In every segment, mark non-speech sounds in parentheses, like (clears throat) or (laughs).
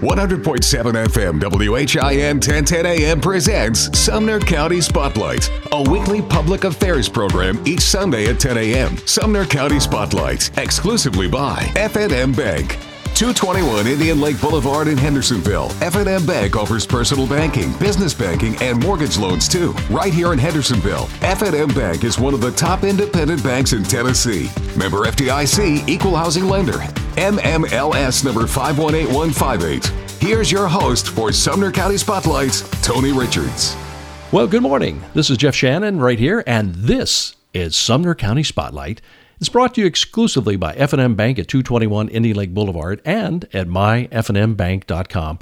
100.7 FM WHIN 1010 AM presents Sumner County Spotlight, a weekly public affairs program each Sunday at 10 a.m. Sumner County Spotlight, exclusively by F&M Bank. 221 Indian Lake Boulevard in Hendersonville. F&M Bank offers personal banking, business banking, and mortgage loans too, right here in Hendersonville. F&M Bank is one of the top independent banks in Tennessee. Member FDIC, equal housing lender. NMLS number 518158. Here's your host for Sumner County Spotlights, Tony Richards. Well, good morning. This is Jeff Shannon right here, and this is Sumner County Spotlight. It's brought to you exclusively by F&M Bank at 221 Indian Lake Boulevard and at myfnmbank.com.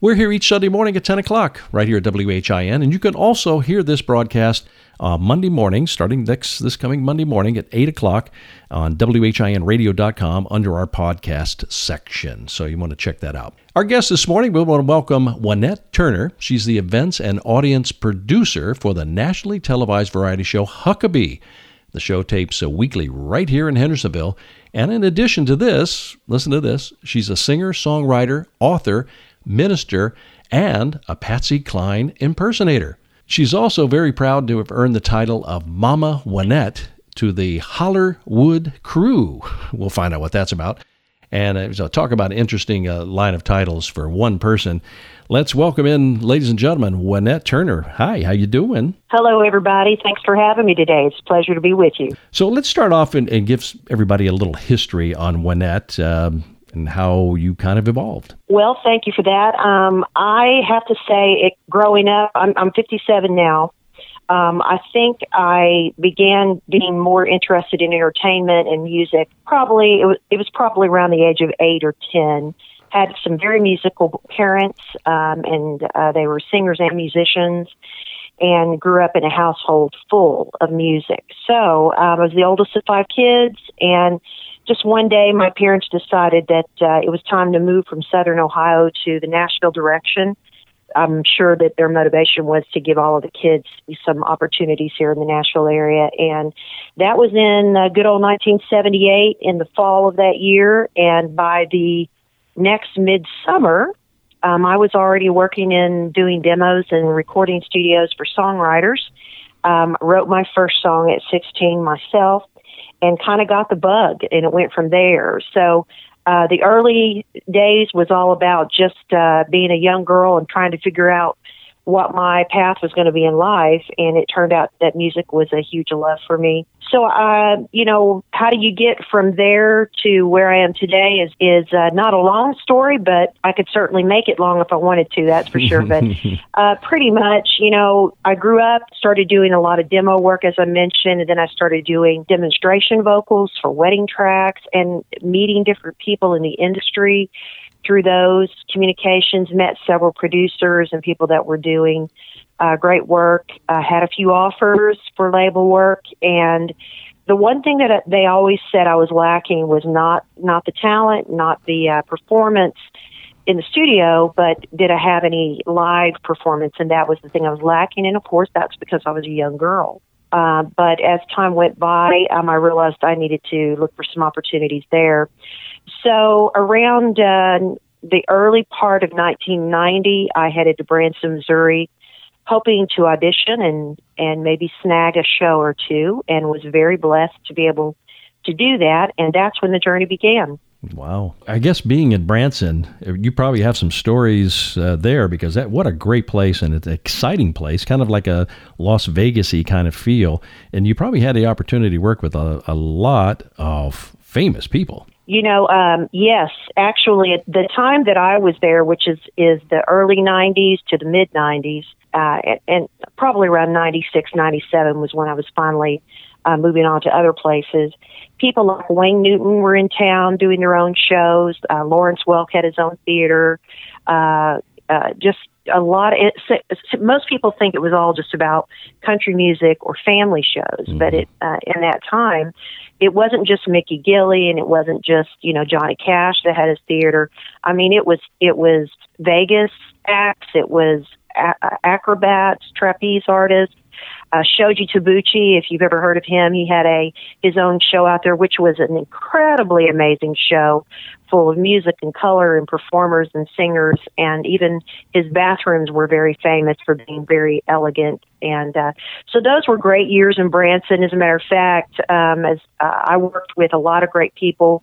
We're here each Sunday morning at 10 o'clock right here at WHIN, and you can also hear this broadcast uh, Monday morning, starting next this coming Monday morning at 8 o'clock on WHINradio.com under our podcast section. So you want to check that out. Our guest this morning, we want to welcome Wanette Turner. She's the events and audience producer for the nationally televised variety show Huckabee. The show tapes a weekly right here in Hendersonville. And in addition to this, listen to this she's a singer, songwriter, author, minister, and a Patsy Cline impersonator. She's also very proud to have earned the title of Mama Wanette to the Hollerwood Crew. (laughs) We'll find out what that's about. And uh, so talk about an interesting uh, line of titles for one person. Let's welcome in, ladies and gentlemen, Wanette Turner. Hi, how you doing? Hello, everybody. Thanks for having me today. It's a pleasure to be with you. So let's start off and, and give everybody a little history on Wanette um, and how you kind of evolved. Well, thank you for that. Um, I have to say, it, growing up, I'm, I'm 57 now. Um, I think I began being more interested in entertainment and music. Probably it was, it was probably around the age of eight or ten had some very musical parents, um, and uh, they were singers and musicians, and grew up in a household full of music. So um, I was the oldest of five kids, and just one day my parents decided that uh, it was time to move from Southern Ohio to the Nashville direction. I'm sure that their motivation was to give all of the kids some opportunities here in the Nashville area. And that was in uh, good old 1978 in the fall of that year. And by the next midsummer, um, I was already working in doing demos and recording studios for songwriters. Um, wrote my first song at 16 myself and kind of got the bug, and it went from there. So uh, the early days was all about just uh, being a young girl and trying to figure out what my path was going to be in life, and it turned out that music was a huge love for me. So, uh, you know, how do you get from there to where I am today is is uh, not a long story, but I could certainly make it long if I wanted to. That's for sure. but (laughs) uh, pretty much, you know, I grew up, started doing a lot of demo work, as I mentioned, and then I started doing demonstration vocals for wedding tracks and meeting different people in the industry through those communications. Met several producers and people that were doing uh, great work. I had a few offers for label work, and the one thing that they always said I was lacking was not not the talent, not the uh, performance in the studio, but did I have any live performance? And that was the thing I was lacking. And of course, that's because I was a young girl. Uh, but as time went by, um, I realized I needed to look for some opportunities there. So around uh, the early part of 1990, I headed to Branson, Missouri hoping to audition and and maybe snag a show or two and was very blessed to be able to do that and that's when the journey began. Wow. I guess being in branson you probably have some stories uh, there because that what a great place and it's an exciting place kind of like a las vegasy kind of feel. And you probably had the opportunity to work with a, a lot of famous people you know, um, yes, actually, at the time that I was there, which is is the early '90s to the mid '90s, uh, and, and probably around 96, 97 was when I was finally uh, moving on to other places. People like Wayne Newton were in town doing their own shows. Uh, Lawrence Welk had his own theater. Uh, uh, just a lot of it, most people think it was all just about country music or family shows, mm-hmm. but it uh, in that time it wasn't just Mickey Gilley and it wasn't just you know Johnny Cash that had his theater. I mean, it was it was Vegas acts, it was a- acrobats, trapeze artists. Uh, Shoji Tabuchi, if you've ever heard of him, he had a his own show out there, which was an incredibly amazing show, full of music and color and performers and singers, and even his bathrooms were very famous for being very elegant. And uh, so those were great years in Branson. As a matter of fact, um, as uh, I worked with a lot of great people.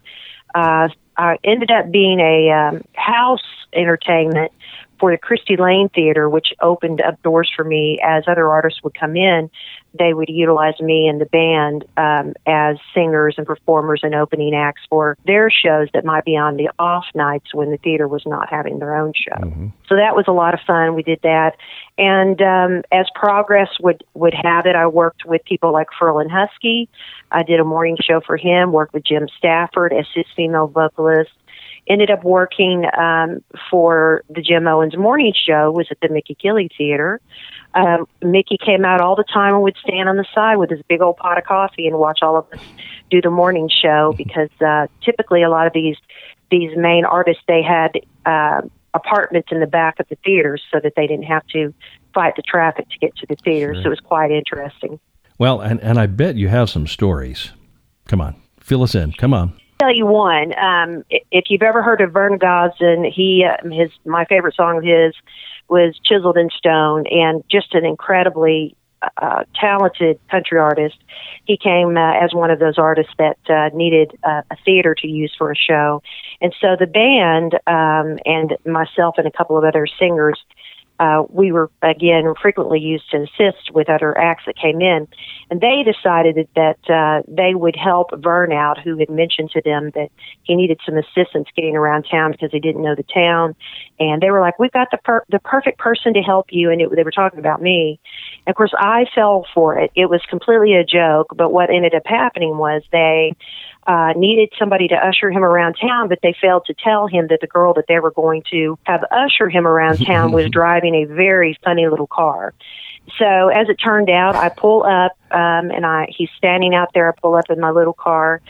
Uh, I ended up being a um, house entertainment for the Christy Lane Theater, which opened up doors for me as other artists would come in. They would utilize me and the band um, as singers and performers and opening acts for their shows that might be on the off nights when the theater was not having their own show. Mm-hmm. So that was a lot of fun. We did that, and um, as progress would would have it, I worked with people like Ferlin Husky. I did a morning show for him. Worked with Jim Stafford as his female vocalist ended up working um, for the Jim Owens morning show was at the Mickey Gilley Theater. Um, Mickey came out all the time and would stand on the side with his big old pot of coffee and watch all of us do the morning show because uh, typically a lot of these these main artists they had uh, apartments in the back of the theaters so that they didn't have to fight the traffic to get to the theater. Sure. So it was quite interesting. Well, and, and I bet you have some stories. Come on, fill us in. Come on tell you one. Um, if you've ever heard of Vern Gosdin, he uh, his my favorite song of his was "Chiseled in Stone," and just an incredibly uh, talented country artist. He came uh, as one of those artists that uh, needed uh, a theater to use for a show, and so the band um, and myself and a couple of other singers uh, we were again frequently used to assist with other acts that came in, and they decided that uh, they would help Vern out, who had mentioned to them that he needed some assistance getting around town because he didn't know the town, and they were like, "We've got the per- the perfect person to help you," and it, they were talking about me. And of course, I fell for it. It was completely a joke, but what ended up happening was they uh, needed somebody to usher him around town, but they failed to tell him that the girl that they were going to have usher him around town was (laughs) driving a very funny little car. So as it turned out, I pull up um, and I he's standing out there. I pull up in my little car,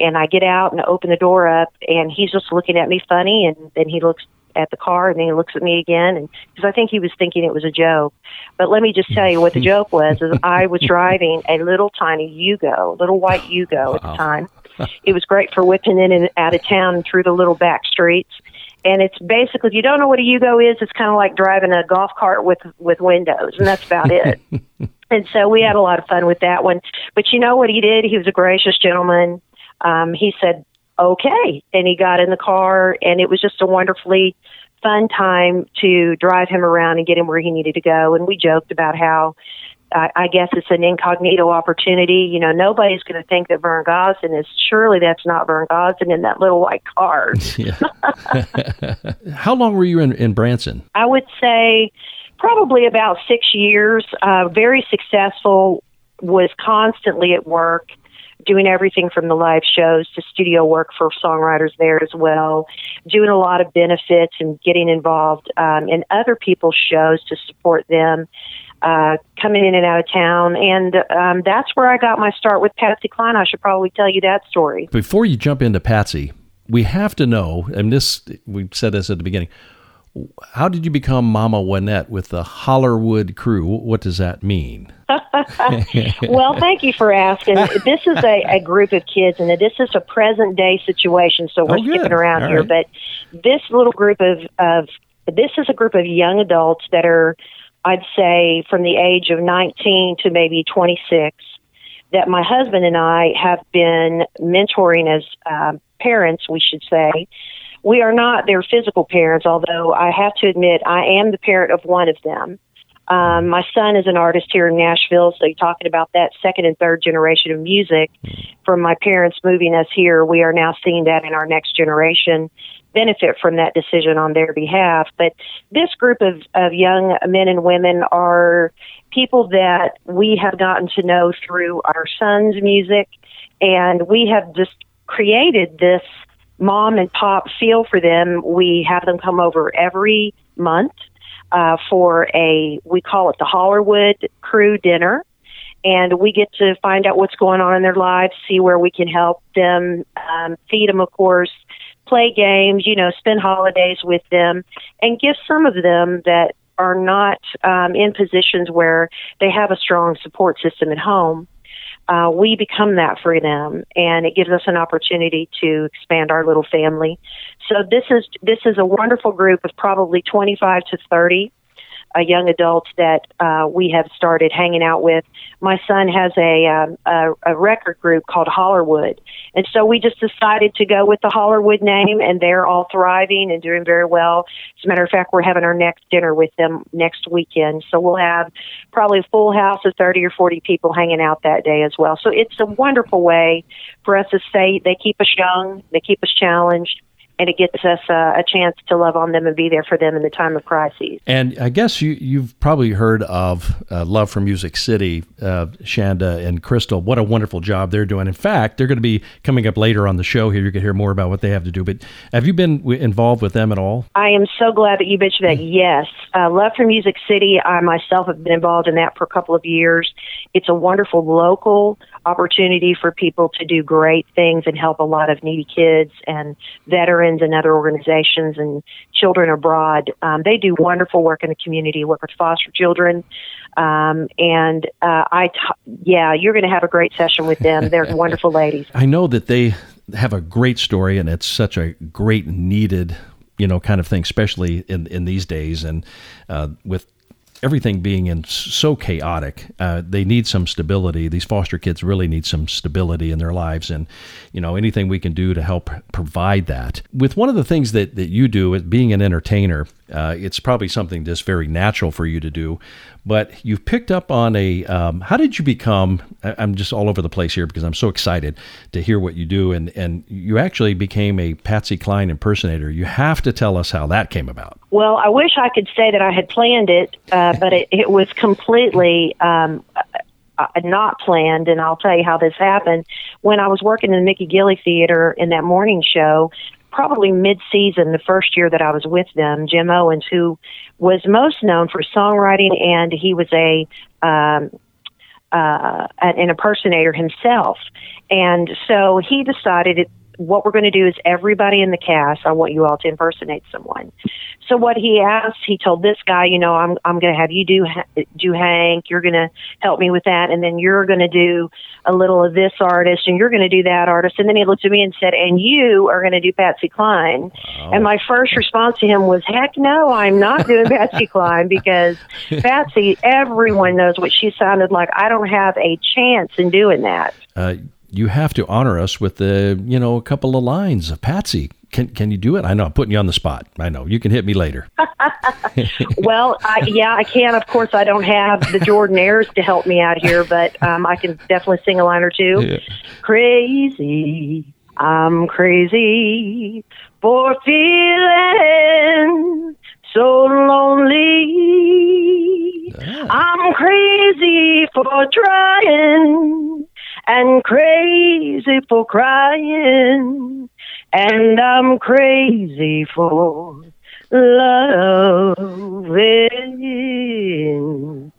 and I get out and open the door up, and he's just looking at me funny, and then he looks at the car and then he looks at me again and because I think he was thinking it was a joke. But let me just tell you what the (laughs) joke was is I was driving a little tiny Yugo, little white Yugo at the time it was great for whipping in and out of town and through the little back streets. And it's basically, if you don't know what a Yugo is, it's kind of like driving a golf cart with with windows, and that's about it. (laughs) and so we had a lot of fun with that one. But you know what he did? He was a gracious gentleman. Um, he said, "Okay," and he got in the car, and it was just a wonderfully fun time to drive him around and get him where he needed to go. And we joked about how I, I guess it's an incognito opportunity. You know, nobody's going to think that Vern Gosdin is. Surely that's not Vern Gosdin in that little white car. (laughs) (laughs) How long were you in, in Branson? I would say probably about six years. Uh, very successful. Was constantly at work doing everything from the live shows to studio work for songwriters there as well, doing a lot of benefits and getting involved um, in other people's shows to support them uh, coming in and out of town. And um, that's where I got my start with Patsy Cline. I should probably tell you that story. Before you jump into Patsy, we have to know, and this, we said this at the beginning, how did you become Mama Wanette with the Hollerwood crew? What does that mean? (laughs) (laughs) well, thank you for asking. This is a, a, group of kids, and this is a present day situation, so we're oh, skipping around All here. Right. But this little group of, of this is a group of young adults that are I'd say from the age of 19 to maybe 26, that my husband and I have been mentoring as uh, parents, we should say. We are not their physical parents, although I have to admit I am the parent of one of them. Um, my son is an artist here in Nashville, so you're talking about that second and third generation of music from my parents moving us here. We are now seeing that in our next generation benefit from that decision on their behalf. But this group of, of young men and women are people that we have gotten to know through our son's music, and we have just created this mom and pop feel for them. We have them come over every month uh, for a, we call it the Hollerwood Crew Dinner. And we get to find out what's going on in their lives, see where we can help them, um, feed them, of course, play games, you know, spend holidays with them, and give some of them that are not um, in positions where they have a strong support system at home, uh, we become that for them, and it gives us an opportunity to expand our little family. So this is this is a wonderful group of probably 25 to 30 a young adult that uh, we have started hanging out with. My son has a, um, a a record group called Hollerwood, and so we just decided to go with the Hollerwood name, and they're all thriving and doing very well. As a matter of fact, we're having our next dinner with them next weekend, so we'll have probably a full house of thirty or forty people hanging out that day as well. So it's a wonderful way for us to say they keep us young, they keep us challenged and it gets us uh, a chance to love on them and be there for them in the time of crises. And I guess you, you've probably heard of uh, Love for Music City, uh, Shanda and Crystal. What a wonderful job they're doing. In fact, they're going to be coming up later on the show here. You can hear more about what they have to do. But have you been w- involved with them at all? I am so glad that you mentioned that. Yes. Uh, Love for Music City, I myself have been involved in that for a couple of years. It's a wonderful local opportunity for people to do great things and help a lot of needy kids and veterans and other organizations and children abroad. Um, they do wonderful work in the community, work with foster children. Um, and uh, I, t- yeah, you're going to have a great session with them. They're (laughs) wonderful ladies. I know that they have a great story, and it's such a great needed, you know, kind of thing, especially in in these days, and uh, with everything being in so chaotic, uh, they need some stability. These foster kids really need some stability in their lives, and you know anything we can do to help provide that. With one of the things that that you do, is being an entertainer, uh, it's probably something that's very natural for you to do. But you've picked up on a. Um, how did you become? I'm just all over the place here because I'm so excited to hear what you do, and and you actually became a Patsy Cline impersonator. You have to tell us how that came about. Well, I wish I could say that I had planned it, uh, but it, it was completely. Um, uh, not planned, and I'll tell you how this happened. When I was working in the Mickey Gilley Theater in that morning show, probably mid-season, the first year that I was with them, Jim Owens, who was most known for songwriting, and he was a um, uh, an impersonator himself. And so he decided what we're going to do is everybody in the cast, I want you all to impersonate someone. So what he asked, he told this guy, you know, I'm I'm going to have you do do Hank. You're going to help me with that, and then you're going to do a little of this artist, and you're going to do that artist. And then he looked at me and said, and you are going to do Patsy Cline. Oh. And my first response to him was, heck no, I'm not doing (laughs) Patsy Cline because Patsy, everyone knows what she sounded like. I don't have a chance in doing that. Uh, you have to honor us with the you know a couple of lines of Patsy. Can can you do it? I know I'm putting you on the spot. I know you can hit me later. (laughs) (laughs) well, I, yeah, I can. Of course, I don't have the Jordanaires to help me out here, but um, I can definitely sing a line or two. Yeah. Crazy, I'm crazy for feeling so lonely. Ah. I'm crazy for trying and crazy for crying, and I'm crazy for loving you.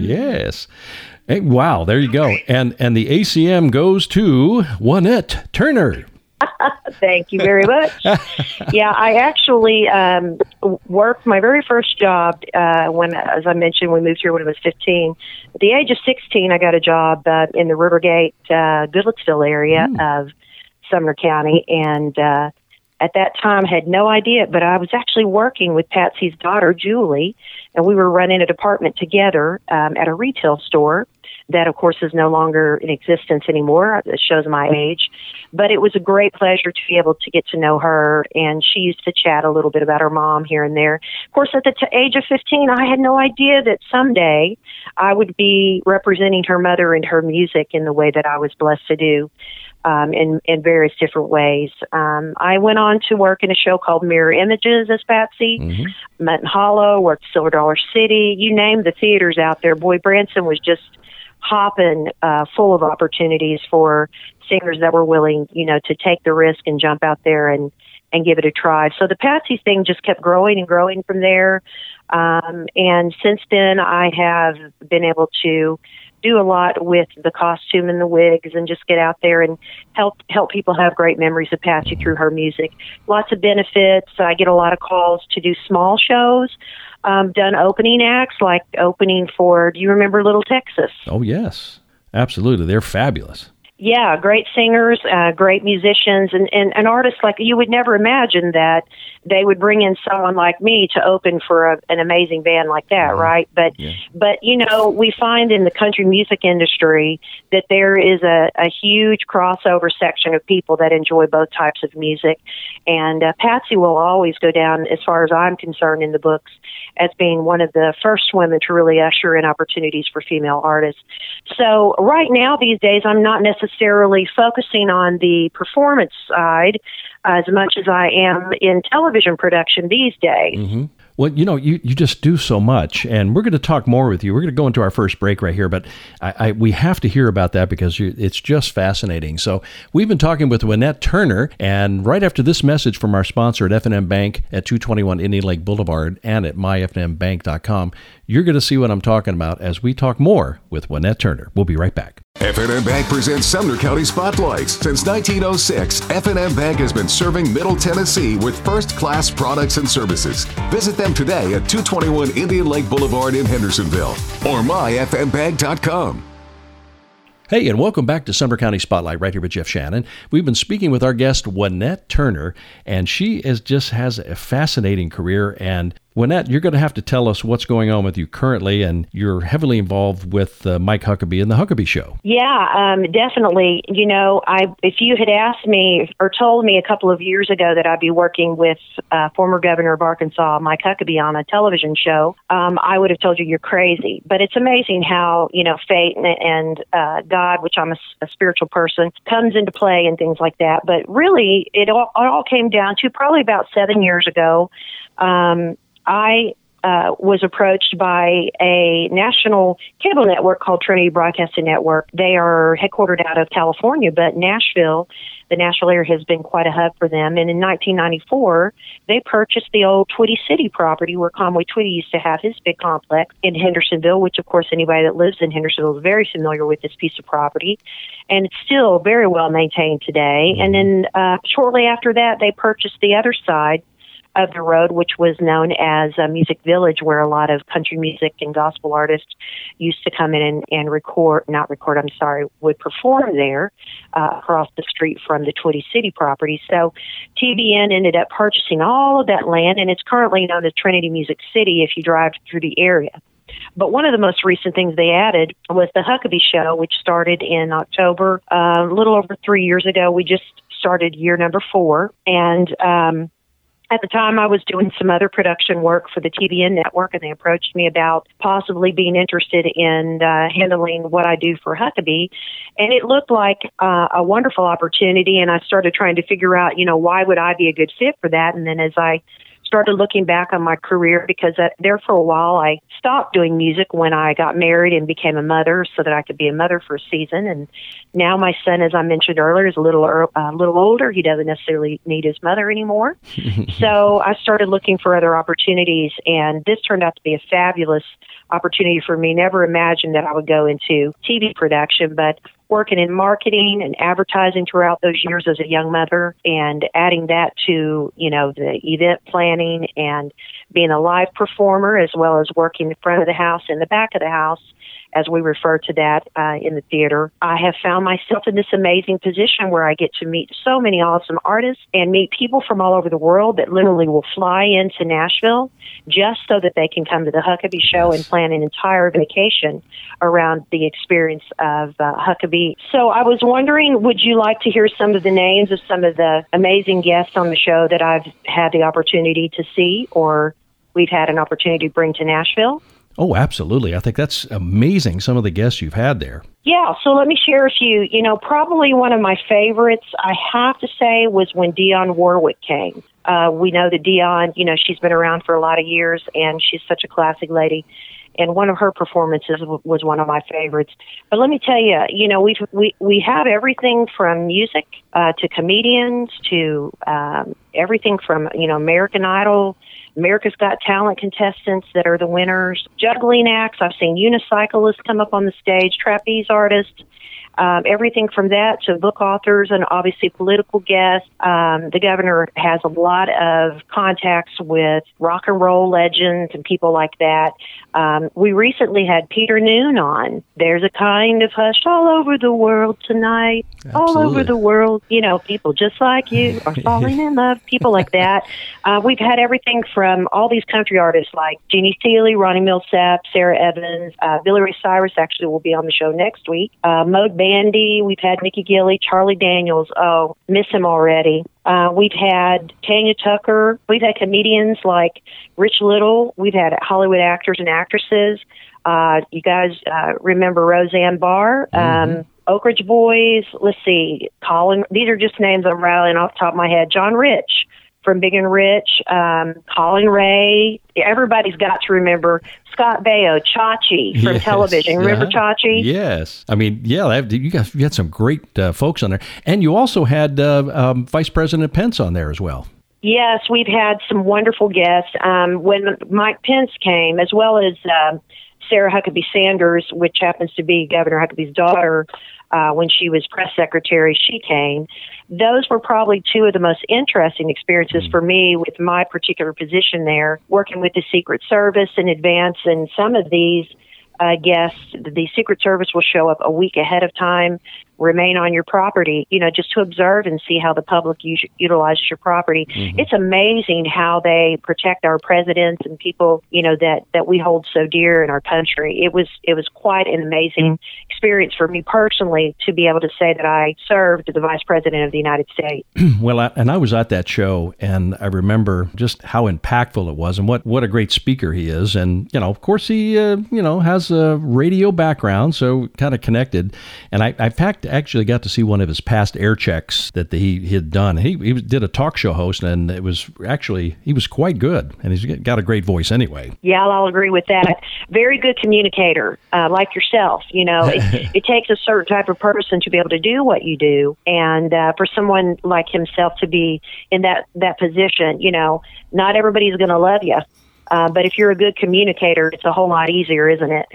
Yes. Hey, wow, there you go. And and the ACM goes to Wanette Turner. (laughs) Thank you very much. yeah, I actually um, worked my very first job uh, when, as I mentioned, we moved here when I was 15. At the age of 16, I got a job uh, in the Rivergate, uh, Goodlettsville area mm. of Sumner County, and uh, at that time had no idea, but I was actually working with Patsy's daughter, Julie, and we were running a department together um, at a retail store that, of course, is no longer in existence anymore. It shows my age. But it was a great pleasure to be able to get to know her, and she used to chat a little bit about her mom here and there. Of course, at the t- age of 15, I had no idea that someday I would be representing her mother and her music in the way that I was blessed to do. Um, in in various different ways. Um, I went on to work in a show called Mirror Images as Patsy, mm-hmm. Mutton Hollow, worked Silver Dollar City. You name the theaters out there. Boy Branson was just hopping uh, full of opportunities for singers that were willing, you know, to take the risk and jump out there and and give it a try. So the Patsy thing just kept growing and growing from there. Um, and since then, I have been able to do a lot with the costume and the wigs and just get out there and help help people have great memories of Patsy through her music. Lots of benefits. I get a lot of calls to do small shows. Um, done opening acts like opening for. Do you remember Little Texas? Oh yes, absolutely. They're fabulous yeah, great singers, uh, great musicians, and, and, and artists like you would never imagine that they would bring in someone like me to open for a, an amazing band like that, mm-hmm. right? But yeah. but you know, we find in the country music industry that there is a, a huge crossover section of people that enjoy both types of music, and uh, Patsy will always go down, as far as I'm concerned, in the books as being one of the first women to really usher in opportunities for female artists. So right now, these days, I'm not necessarily focusing on the performance side as much as I am in television production these days. Mm-hmm. Well, you know, you, you just do so much, and we're going to talk more with you. We're going to go into our first break right here, but I, I we have to hear about that because you, it's just fascinating. So we've been talking with Wanette Turner, and right after this message from our sponsor at F&M Bank at 221 Indian Lake Boulevard and at myfnmbank.com, you're going to see what I'm talking about as we talk more with Wanette Turner. We'll be right back. F&M Bank presents Sumner County Spotlights. Since 1906, F&M Bank has been serving Middle Tennessee with first-class products and services. Visit them today at 221 Indian Lake Boulevard in Hendersonville or myfmbank.com. Hey, and welcome back to Sumner County Spotlight right here with Jeff Shannon. We've been speaking with our guest, Wanette Turner, and she is just has a fascinating career and Wanette, you're going to have to tell us what's going on with you currently, and you're heavily involved with uh, Mike Huckabee and the Huckabee Show. Yeah, um, definitely. You know, I if you had asked me or told me a couple of years ago that I'd be working with uh, former governor of Arkansas, Mike Huckabee, on a television show, um, I would have told you you're crazy. But it's amazing how you know fate and, and uh, God, which I'm a, a spiritual person, comes into play and things like that. But really, it all, it all came down to probably about seven years ago. Um, I uh, was approached by a national cable network called Trinity Broadcasting Network. They are headquartered out of California, but Nashville, the Nashville area, has been quite a hub for them. And in 1994, they purchased the old Twitty City property where Conway Twitty used to have his big complex in Hendersonville, which, of course, anybody that lives in Hendersonville is very familiar with this piece of property. And it's still very well maintained today. And then uh, shortly after that, they purchased the other side of the road, which was known as a Music Village, where a lot of country music and gospel artists used to come in and, and record, not record, I'm sorry, would perform there uh, across the street from the Twitty City property. So TBN ended up purchasing all of that land, and it's currently known as Trinity Music City if you drive through the area. But one of the most recent things they added was the Huckabee Show, which started in October, uh, a little over three years ago. We just started year number four, and um, at the time, I was doing some other production work for the TBN network, and they approached me about possibly being interested in uh, handling what I do for Huckabee. And it looked like uh, a wonderful opportunity, and I started trying to figure out, you know, why would I be a good fit for that? And then as I started looking back on my career because there for a while I stopped doing music when I got married and became a mother so that I could be a mother for a season. And now my son as I mentioned earlier is a little a uh, little older. He doesn't necessarily need his mother anymore. (laughs) So I started looking for other opportunities and this turned out to be a fabulous opportunity for me. Never imagined that I would go into TV production but working in marketing and advertising throughout those years as a young mother and adding that to, you know, the event planning and being a live performer as well as working the front of the house and the back of the house as we refer to that uh, in the theater. I have found myself in this amazing position where I get to meet so many awesome artists and meet people from all over the world that literally will fly into Nashville just so that they can come to the Huckabee show and plan an entire vacation around the experience of uh, Huckabee. So I was wondering, would you like to hear some of the names of some of the amazing guests on the show that I've had the opportunity to see or we've had an opportunity to bring to Nashville? Oh, absolutely. I think that's amazing, some of the guests you've had there. Yeah, so let me share a few. You know, probably one of my favorites, I have to say, was when Dionne Warwick came. Uh, we know that Dionne, you know, she's been around for a lot of years and she's such a classic lady. and one of her performances was one of my favorites. But let me tell you, you know, we've, we we have everything from music uh, to comedians to um, everything from you know American Idol. America's Got Talent contestants that are the winners, juggling acts. I've seen unicyclists come up on the stage, trapeze artists um, everything from that to book authors and obviously political guests. Um, the governor has a lot of contacts with rock and roll legends and people like that. Um, we recently had Peter Noone on. There's a kind of hush all over the world tonight, Absolutely. all over the world. You know, people just like you are (laughs) falling in love. People like that. Uh, we've had everything from all these country artists like Jeannie Seely, Ronnie Milsap, Sara Evans, uh, Billy Ray Cyrus. Actually, will be on the show next week. Uh, Moe Bandy. We've had Mickey Gilley, Charlie Daniels. Oh, miss him already. Uh, we've had Tanya Tucker. We've had comedians like Rich Little. We've had Hollywood actors and actresses. Uh, you guys uh, remember Roseanne Barr, mm-hmm. um, Oak Ridge Boys. Let's see, Colin. These are just names I'm rattling off the top of my head. John Rich from Big and Rich, um, Collin Raye. Everybody's got to remember Scott Baio, Chachi from yes, television. Remember uh-huh. Chachi? Yes. I mean, yeah, you got you had some great uh, folks on there, and you also had uh, um, Vice President Pence on there as well. Yes, we've had some wonderful guests. Um, when Mike Pence came, as well as uh, Sarah Huckabee Sanders, which happens to be Governor Huckabee's daughter, uh, when she was press secretary, she came. Those were probably two of the most interesting experiences mm. for me with my particular position there, working with the Secret Service in advance. And some of these uh, guests, the Secret Service will show up a week ahead of time remain on your property, you know, just to observe and see how the public us- utilizes your property. Mm-hmm. It's amazing how they protect our presidents and people, you know, that, that we hold so dear in our country. It was, it was quite an amazing experience for me personally to be able to say that I served the vice president of the United States. (clears throat) well, I, and I was at that show and I remember just how impactful it was and what, what a great speaker he is. And, you know, of course he, uh, you know, has a radio background, so kind of connected. And I, I packed actually got to see one of his past air checks that he, he had done. He, he did a talk show host, and it was actually, he was quite good. And he's got a great voice anyway. Yeah, I'll agree with that. Very good communicator, uh, like yourself. You know, it, (laughs) it takes a certain type of person to be able to do what you do. And uh, for someone like himself to be in that, that position, you know, not everybody's going to love you. Uh, but if you're a good communicator, it's a whole lot easier, isn't it?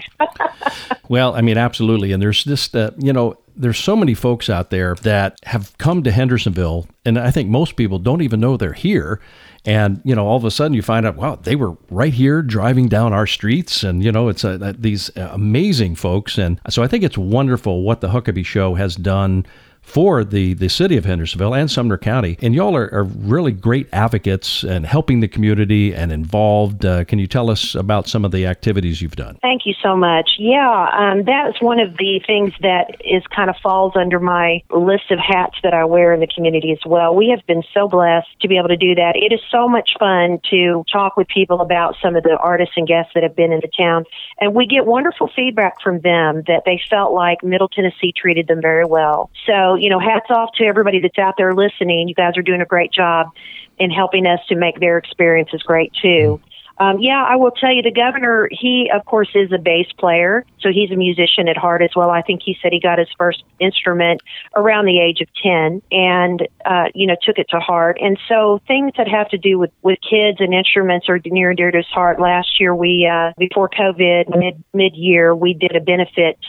(laughs) well, I mean, absolutely. And there's just, uh, you know, there's so many folks out there that have come to Hendersonville, and I think most people don't even know they're here. And you know, all of a sudden, you find out, wow, they were right here driving down our streets, and you know, it's uh, a, these uh, amazing folks. And so, I think it's wonderful what the Huckabee Show has done for the, the city of Hendersonville and Sumner County. And y'all are, are really great advocates and helping the community and involved. Uh, can you tell us about some of the activities you've done? Thank you so much. Yeah, um, that's one of the things that is kind of falls under my list of hats that I wear in the community as well. We have been so blessed to be able to do that. It is so much fun to talk with people about some of the artists and guests that have been in the town. And we get wonderful feedback from them that they felt like Middle Tennessee treated them very well. So you know, hats off to everybody that's out there listening. You guys are doing a great job in helping us to make their experiences great too. Um, yeah, I will tell you, the governor, he, of course, is a bass player. So he's a musician at heart as well. I think he said he got his first instrument around the age of 10 and, uh, you know, took it to heart. And so things that have to do with, with kids and instruments are near and dear to his heart. Last year, we, uh, before COVID, mid, mid year, we did a benefit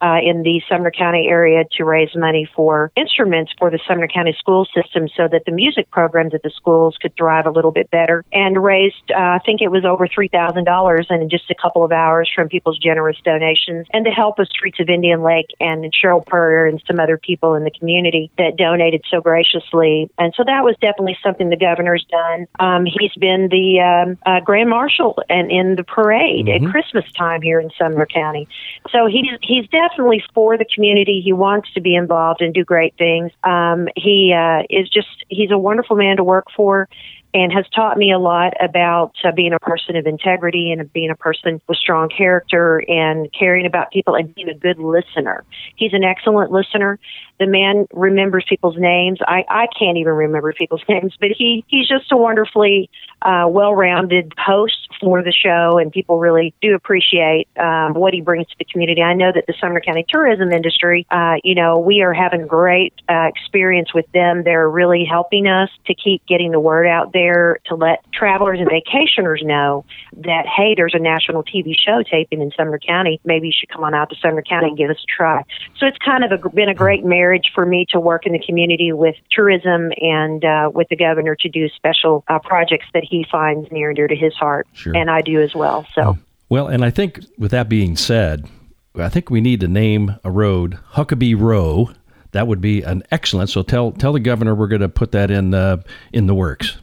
uh, in the Sumner County area to raise money for instruments for the Sumner County school system so that the music programs at the schools could thrive a little bit better and raised, uh, I think it was over $3,000 in just a couple of hours from people's generous donations and the help of streets of Indian Lake and Cheryl Purr and some other people in the community that donated so graciously. And so that was definitely something the governor's done. Um, he's been the um, uh, grand marshal and in the parade mm-hmm. at Christmas time here in Sumner County. So he's, he's definitely definitely for the community. He wants to be involved and do great things. Um, he uh, is just, he's a wonderful man to work for. And has taught me a lot about uh, being a person of integrity and being a person with strong character and caring about people and being a good listener. He's an excellent listener. The man remembers people's names. I, I can't even remember people's (laughs) names, but he, he's just a wonderfully uh, well rounded host for the show, and people really do appreciate um, what he brings to the community. I know that the Sumner County tourism industry, uh, you know, we are having great uh, experience with them. They're really helping us to keep getting the word out there to let travelers and vacationers know that, hey, there's a national TV show taping in Sumner County. Maybe you should come on out to Sumner County and give us a try. So it's kind of a, been a great marriage for me to work in the community with tourism and uh, with the governor to do special uh, projects that he finds near and dear to his heart. Sure. And I do as well. So. Well, and I think with that being said, I think we need to name a road Huckabee Row. That would be an excellent. So tell tell the governor we're going to put that in uh, in the works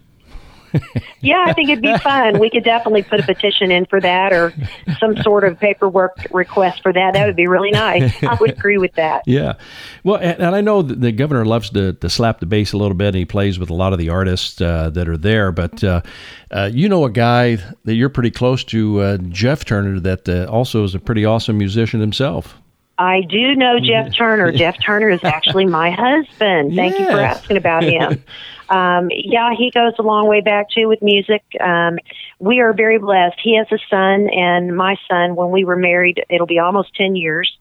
yeah, I think it'd be fun. We could definitely put a petition in for that or some sort of paperwork request for that. That would be really nice. I would agree with that. (laughs) Yeah. Well, and, and I know the governor loves to, to slap the bass a little bit and he plays with a lot of the artists uh, that are there. But uh, uh, you know a guy that you're pretty close to, uh, Jeff Turner, that uh, also is a pretty awesome musician himself. I do know Jeff Turner. (laughs) Jeff Turner is actually my husband. Thank yes. you for asking about (laughs) him. Um, yeah, he goes a long way back too with music. Um, we are very blessed. He has a son, and my son, when we were married, it'll be almost 10 years.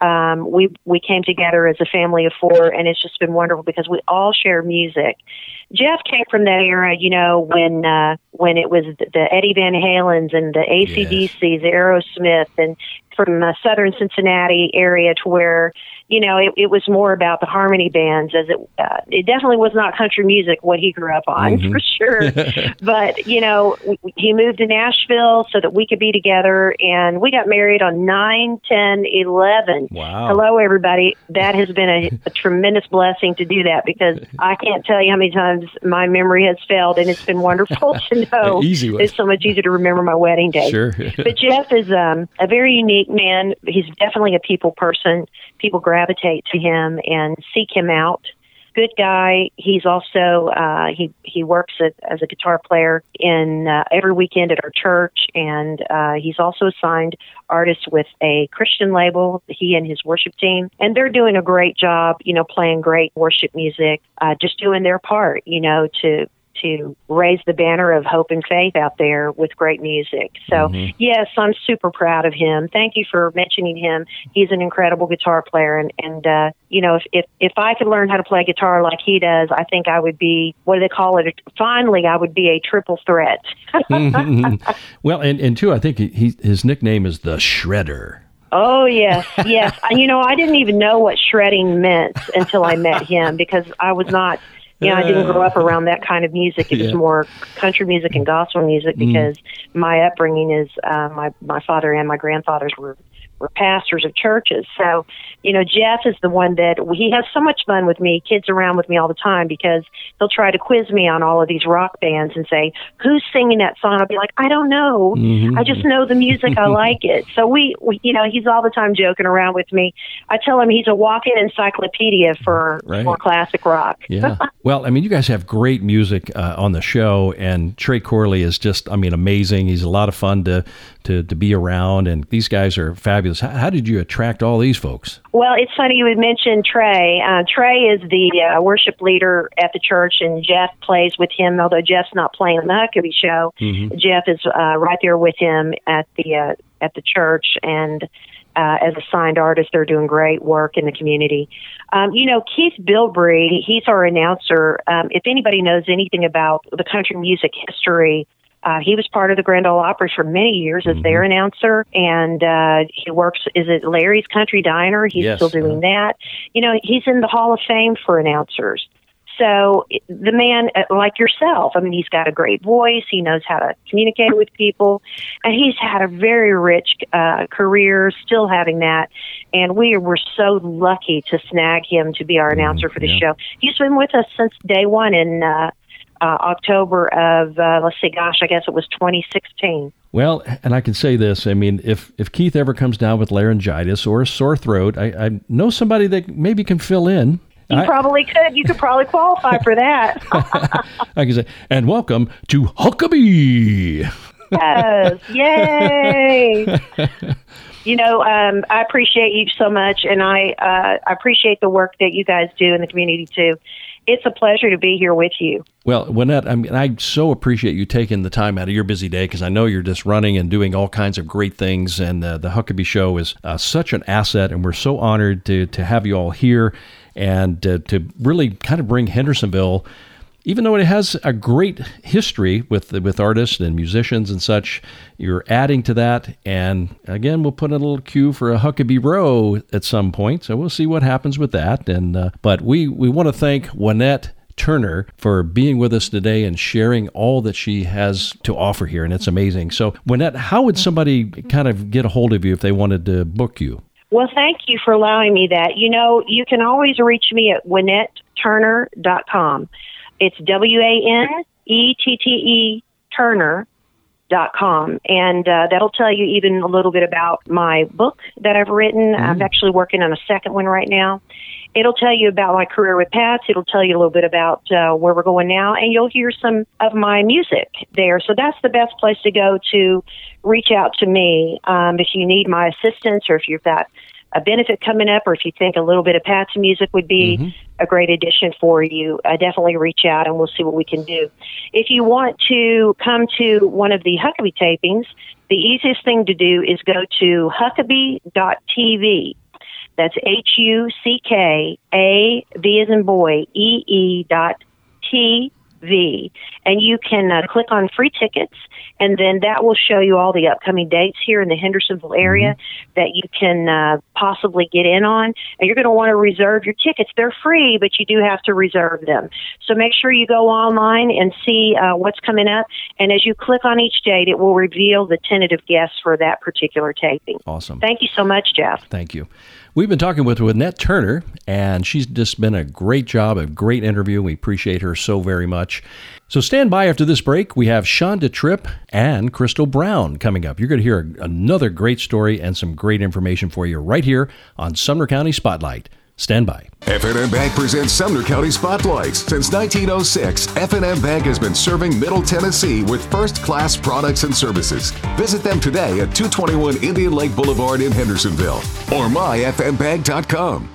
Um, we we came together as a family of four, and it's just been wonderful because we all share music. Jeff came from that era, you know, when uh, when it was the Eddie Van Halens and the AC/DCs, yes. Aerosmith, and from the southern Cincinnati area to where you know, it, it was more about the harmony bands as it, uh, it definitely was not country music, what he grew up on mm-hmm. for sure. (laughs) but, you know, he moved to Nashville so that we could be together and we got married on 9, 10, 11. Wow. Hello, everybody. That has been a, a tremendous blessing to do that because I can't tell you how many times my memory has failed and it's been wonderful (laughs) to know. Easy It's so much easier to remember my wedding day. Sure. but Jeff is um, a very unique man. He's definitely a people person. People gravitate to him and seek him out. Good guy. He's also uh, he he works at, as a guitar player in uh, every weekend at our church, and uh, he's also assigned artists with a Christian label. He and his worship team, and they're doing a great job. You know, playing great worship music, uh, just doing their part. You know, to to raise the banner of hope and faith out there with great music. So, mm-hmm. yes, I'm super proud of him. Thank you for mentioning him. He's an incredible guitar player, and and uh, you know, if if if I could learn how to play guitar like he does, I think I would be what do they call it? Finally, I would be a triple threat. mm-hmm. (laughs) Well, and and two, I think he, his nickname is the Shredder. Oh yes, yes. (laughs) you know, I didn't even know what shredding meant until I met him because I was not know, I didn't grow up around that kind of music. It was more country music and gospel music mm. because mm. my upbringing is uh, my my father and my grandfathers were were pastors of churches. So, you know, Jeff is the one that he has so much fun with me, kids around with me all the time because he'll try to quiz me on all of these rock bands and say, "Who's singing that song?" I'll be like, "I don't know. Mm-hmm. I just know the music. I (laughs) like it." So we, we, you know, he's all the time joking around with me. I tell him he's a walking encyclopedia for right. for classic rock. yeah. (laughs) Well, I mean, you guys have great music uh, on the show, and Trey Corley is just, I mean, amazing. He's a lot of fun to to, to be around, and these guys are fabulous. How, how did you attract all these folks? Well, it's funny you would mention Trey. Uh, Trey is the uh, worship leader at the church, and Jeff plays with him. Although Jeff's not playing on the Huckabee show, mm-hmm. Jeff is uh, right there with him at the uh, at the church, and uh, as a signed artist, they're doing great work in the community. Um, you know, Keith Bilbrey, he's our announcer. Um, if anybody knows anything about the country music history uh, he was part of the Grand Ole Opry for many years as mm-hmm. their announcer, and uh, he works. Is it Larry's Country Diner? He's yes. still doing that. You know, he's in the Hall of Fame for announcers. So the man, uh, like yourself, I mean, he's got a great voice. He knows how to communicate with people, and he's had a very rich uh, career, still having that. And we were so lucky to snag him to be our mm-hmm. announcer for the yeah. show. He's been with us since day one, and uh, uh, October of uh, let's see, gosh, I guess it was 2016. Well, and I can say this: I mean, if if Keith ever comes down with laryngitis or a sore throat, I, I know somebody that maybe can fill in. You I, probably could. You could probably qualify for that. (laughs) I can say, and welcome to Huckabee. yes, yay! (laughs) you know, um, I appreciate you so much, and I uh, I appreciate the work that you guys do in the community too. It's a pleasure to be here with you. Well, Wanette, I mean, I so appreciate you taking the time out of your busy day because I know you're just running and doing all kinds of great things, and uh, the Huckabee Show is uh, such an asset, and we're so honored to to have you all here and uh, to really kind of bring Hendersonville even though it has a great history with with artists and musicians and such, you're adding to that. And again, we'll put in a little cue for a Huckabee Row at some point, so we'll see what happens with that. And uh, but we we want to thank Wanette Turner for being with us today and sharing all that she has to offer here, and it's amazing. So, Wanette, how would somebody kind of get a hold of you if they wanted to book you? Well, thank you for allowing me that. You know, you can always reach me at WanetteTurner.com. It's W A N E T T E Turner dot com. And uh, that'll tell you even a little bit about my book that i've written. Mm. i'm actually working on a second one right now. It'll tell you about my career with pats. It'll tell you a little bit about uh, where we're going now. And you'll hear some of my music there. So that's the best place to go to reach out to me um, if you need my assistance or if you've got a benefit coming up, or if you think a little bit of Pat's music would be mm-hmm. a great addition for you, uh, definitely reach out and we'll see what we can do. If you want to come to one of the Huckabee tapings, the easiest thing to do is go to huckabee.tv. That's H U C K A V as in boy E E dot T V. And you can uh, click on free tickets, and then that will show you all the upcoming dates here in the Hendersonville area mm-hmm. that you can uh, possibly get in on. And you're going to want to reserve your tickets. They're free, but you do have to reserve them. So make sure you go online and see uh, what's coming up. And as you click on each date, it will reveal the tentative guests for that particular taping. Awesome. Thank you so much, Jeff. Thank you. We've been talking with Wanette Turner, and she's just been a great job, a great interview. We appreciate her so very much. So stand by after this break. We have Shanda Tripp and Crystal Brown coming up. You're going to hear another great story and some great information for you right here on Sumner County Spotlight. Stand by. F&M Bank presents Sumner County Spotlights. Since 1906, F&M Bank has been serving Middle Tennessee with first-class products and services. Visit them today at 221 Indian Lake Boulevard in Hendersonville or myfmbank.com.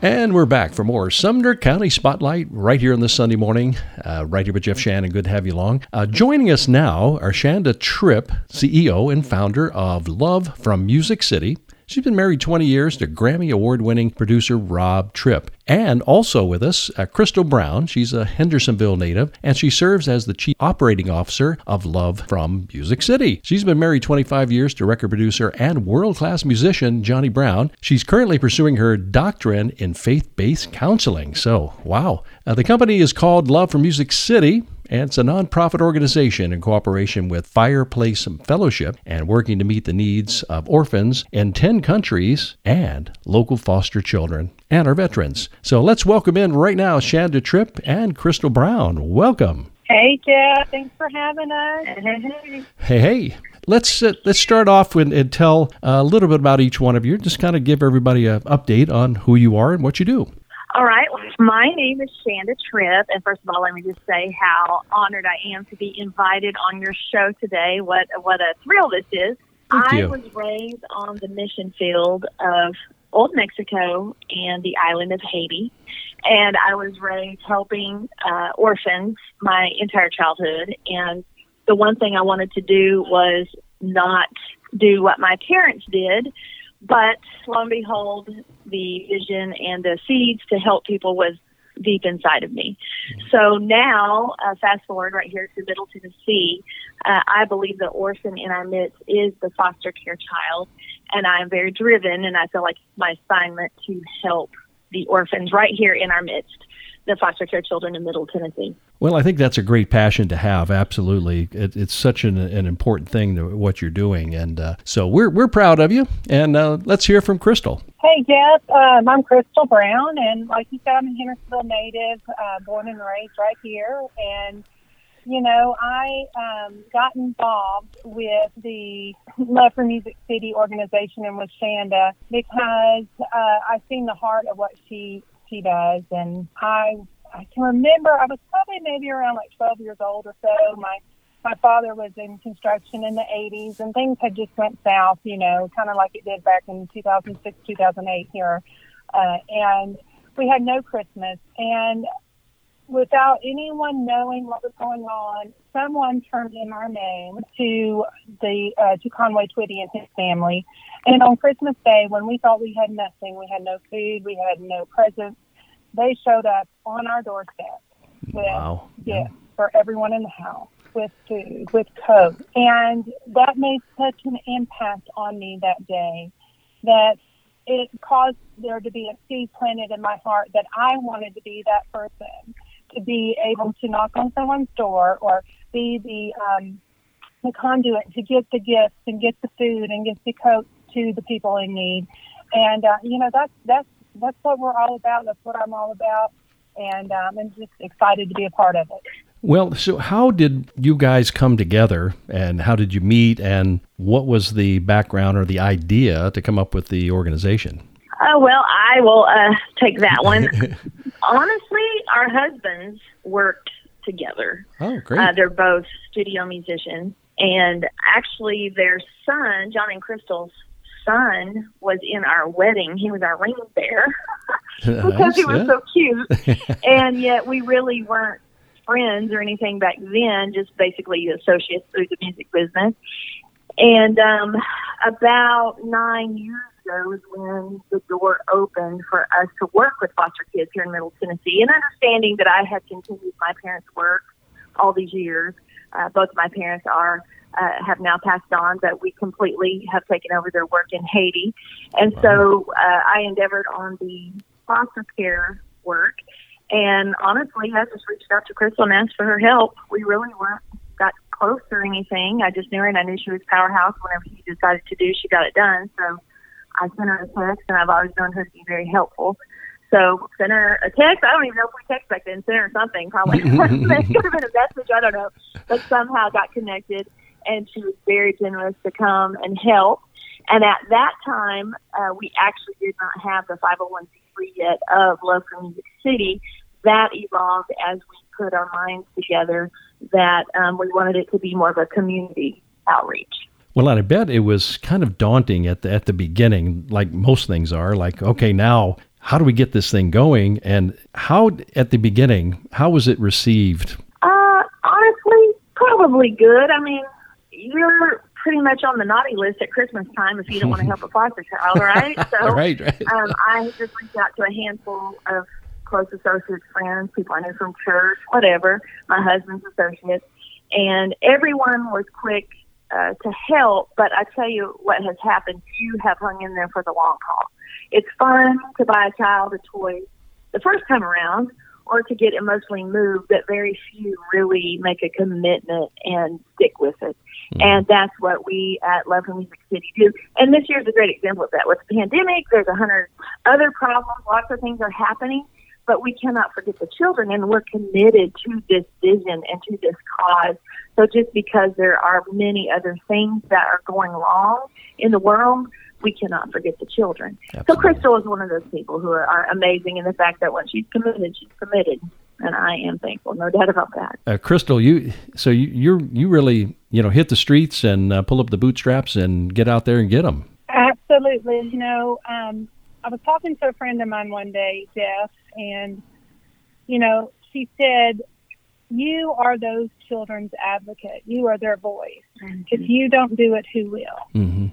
And we're back for more Sumner County Spotlight right here on this Sunday morning. Uh, right here with Jeff Shannon. Good to have you along. Uh, joining us now are Shanda Tripp, CEO and founder of Love from Music City. She's been married 20 years to Grammy Award winning producer Rob Tripp. And also with us, uh, Crystal Brown. She's a Hendersonville native, and she serves as the Chief Operating Officer of Love from Music City. She's been married 25 years to record producer and world class musician Johnny Brown. She's currently pursuing her doctorate in faith based counseling. So, wow. Uh, the company is called Love from Music City and it's a nonprofit organization in cooperation with Fireplace Fellowship and working to meet the needs of orphans in 10 countries and local foster children and our veterans. So let's welcome in right now Shanda Tripp and Crystal Brown. Welcome. Hey, Jeff. Thanks for having us. Hey, hey. Let's uh, let's start off with and tell a little bit about each one of you. Just kind of give everybody an update on who you are and what you do. All right. My name is Shanda Tripp, and first of all, let me just say how honored I am to be invited on your show today. What what a thrill this is! Thank I you. was raised on the mission field of Old Mexico and the island of Haiti, and I was raised helping uh, orphans my entire childhood. And the one thing I wanted to do was not do what my parents did, but lo and behold, the vision and the seeds to help people was deep inside of me. So now, uh, fast forward right here to Middle Tennessee, uh, I believe the orphan in our midst is the foster care child, and I am very driven, and I feel like it's my assignment to help the orphans right here in our midst the foster care children in Middle Tennessee. Well, I think that's a great passion to have. Absolutely, it, it's such an, an, important thing to what you're doing, and uh, so we're we're proud of you. And uh, let's hear from Crystal. Hey, Jeff. Um, I'm Crystal Brown, and like you said, I'm a Hendersonville native, uh, born and raised right here, and you know, I um, got involved with the (laughs) Love for Music City organization and with Shanda because uh, I seen the heart of what she she does. And I I can remember I was probably maybe around like 12 years old or so. My my father was in construction in the 80s, and things had just went south, you know, kind of like it did back in 2006, 2008 here. Uh, and we had no Christmas, and without anyone knowing what was going on, someone turned in our name to the uh, to Conway Twitty and his family. And on Christmas Day, when we thought we had nothing, we had no food, we had no presents, they showed up on our doorstep with Wow. gifts Yeah. for everyone in the house, with food, with coat, and that made such an impact on me that day that it caused there to be a seed planted in my heart that I wanted to be that person, to be able to knock on someone's door or be the um, the conduit to get the gifts and get the food and get the coat to the people in need. And uh, you know that's that's that's what we're all about. That's what I'm all about, and um, I'm just excited to be a part of it. Well, so how did you guys come together and how did you meet and what was the background or the idea to come up with the organization? Oh, well, I will uh, take that one. (laughs) Honestly, our husbands worked together. Oh, great. Uh, they're both studio musicians. And actually, their son, John and Crystal's son, was in our wedding. He was our ring bearer (laughs) (laughs) because he was yeah. so cute. and yet, we really weren't friends or anything back then, just basically associates through the music business. And um, about nine years ago when the door opened for us to work with foster kids here in Middle Tennessee. And understanding that I had continued my parents' work all these years, uh, both my parents are uh, have now passed on, but we completely have taken over their work in Haiti. And so uh, I endeavored on the foster care work. And honestly, I just reached out to Crystal and asked for her help. We really weren't got close or anything. I just knew her and I knew she was powerhouse. Whenever she decided to do, she got it done. So I sent her a text, and I've always known her to be very helpful. So sent her a text. I don't even know if we text back then. Sent her something. Probably (laughs) it could have been a message. I don't know. But somehow got connected, and she was very generous to come and help. And at that time, uh, we actually did not have the 501c3 yet of Love for Music City. That evolved as we put our minds together that um, we wanted it to be more of a community outreach. Well, and I bet it was kind of daunting at the at the beginning, like most things are. Like, okay, now how do we get this thing going? And how at the beginning, how was it received? Uh, honestly, probably good. I mean, you're pretty much on the naughty list at Christmas time if you don't want to help a foster child, (laughs) right? So, right, right. um, I just reached out to a handful of close associates, friends, people I knew from church, whatever, my husband's associates, and everyone was quick uh, to help. But I tell you what has happened: you have hung in there for the long haul. It's fun to buy a child a toy the first time around, or to get emotionally moved, but very few really make a commitment and stick with it. And that's what we at Love for Music City do. And this year's a great example of that. With the pandemic, there's a hundred other problems. Lots of things are happening, but we cannot forget the children, and we're committed to this vision and to this cause. So just because there are many other things that are going wrong in the world, we cannot forget the children. So Crystal is one of those people who are, are amazing in the fact that when she's committed, she's committed, and I am thankful, no doubt about that. Uh, Crystal, you so you you you really you know hit the streets and uh, pull up the bootstraps and get out there and get them. Absolutely. You know, um, I was talking to a friend of mine one day, Jeff, and, you know, she said, You are those children's advocate. You are their voice. If you don't do it, who will? Mm-hmm.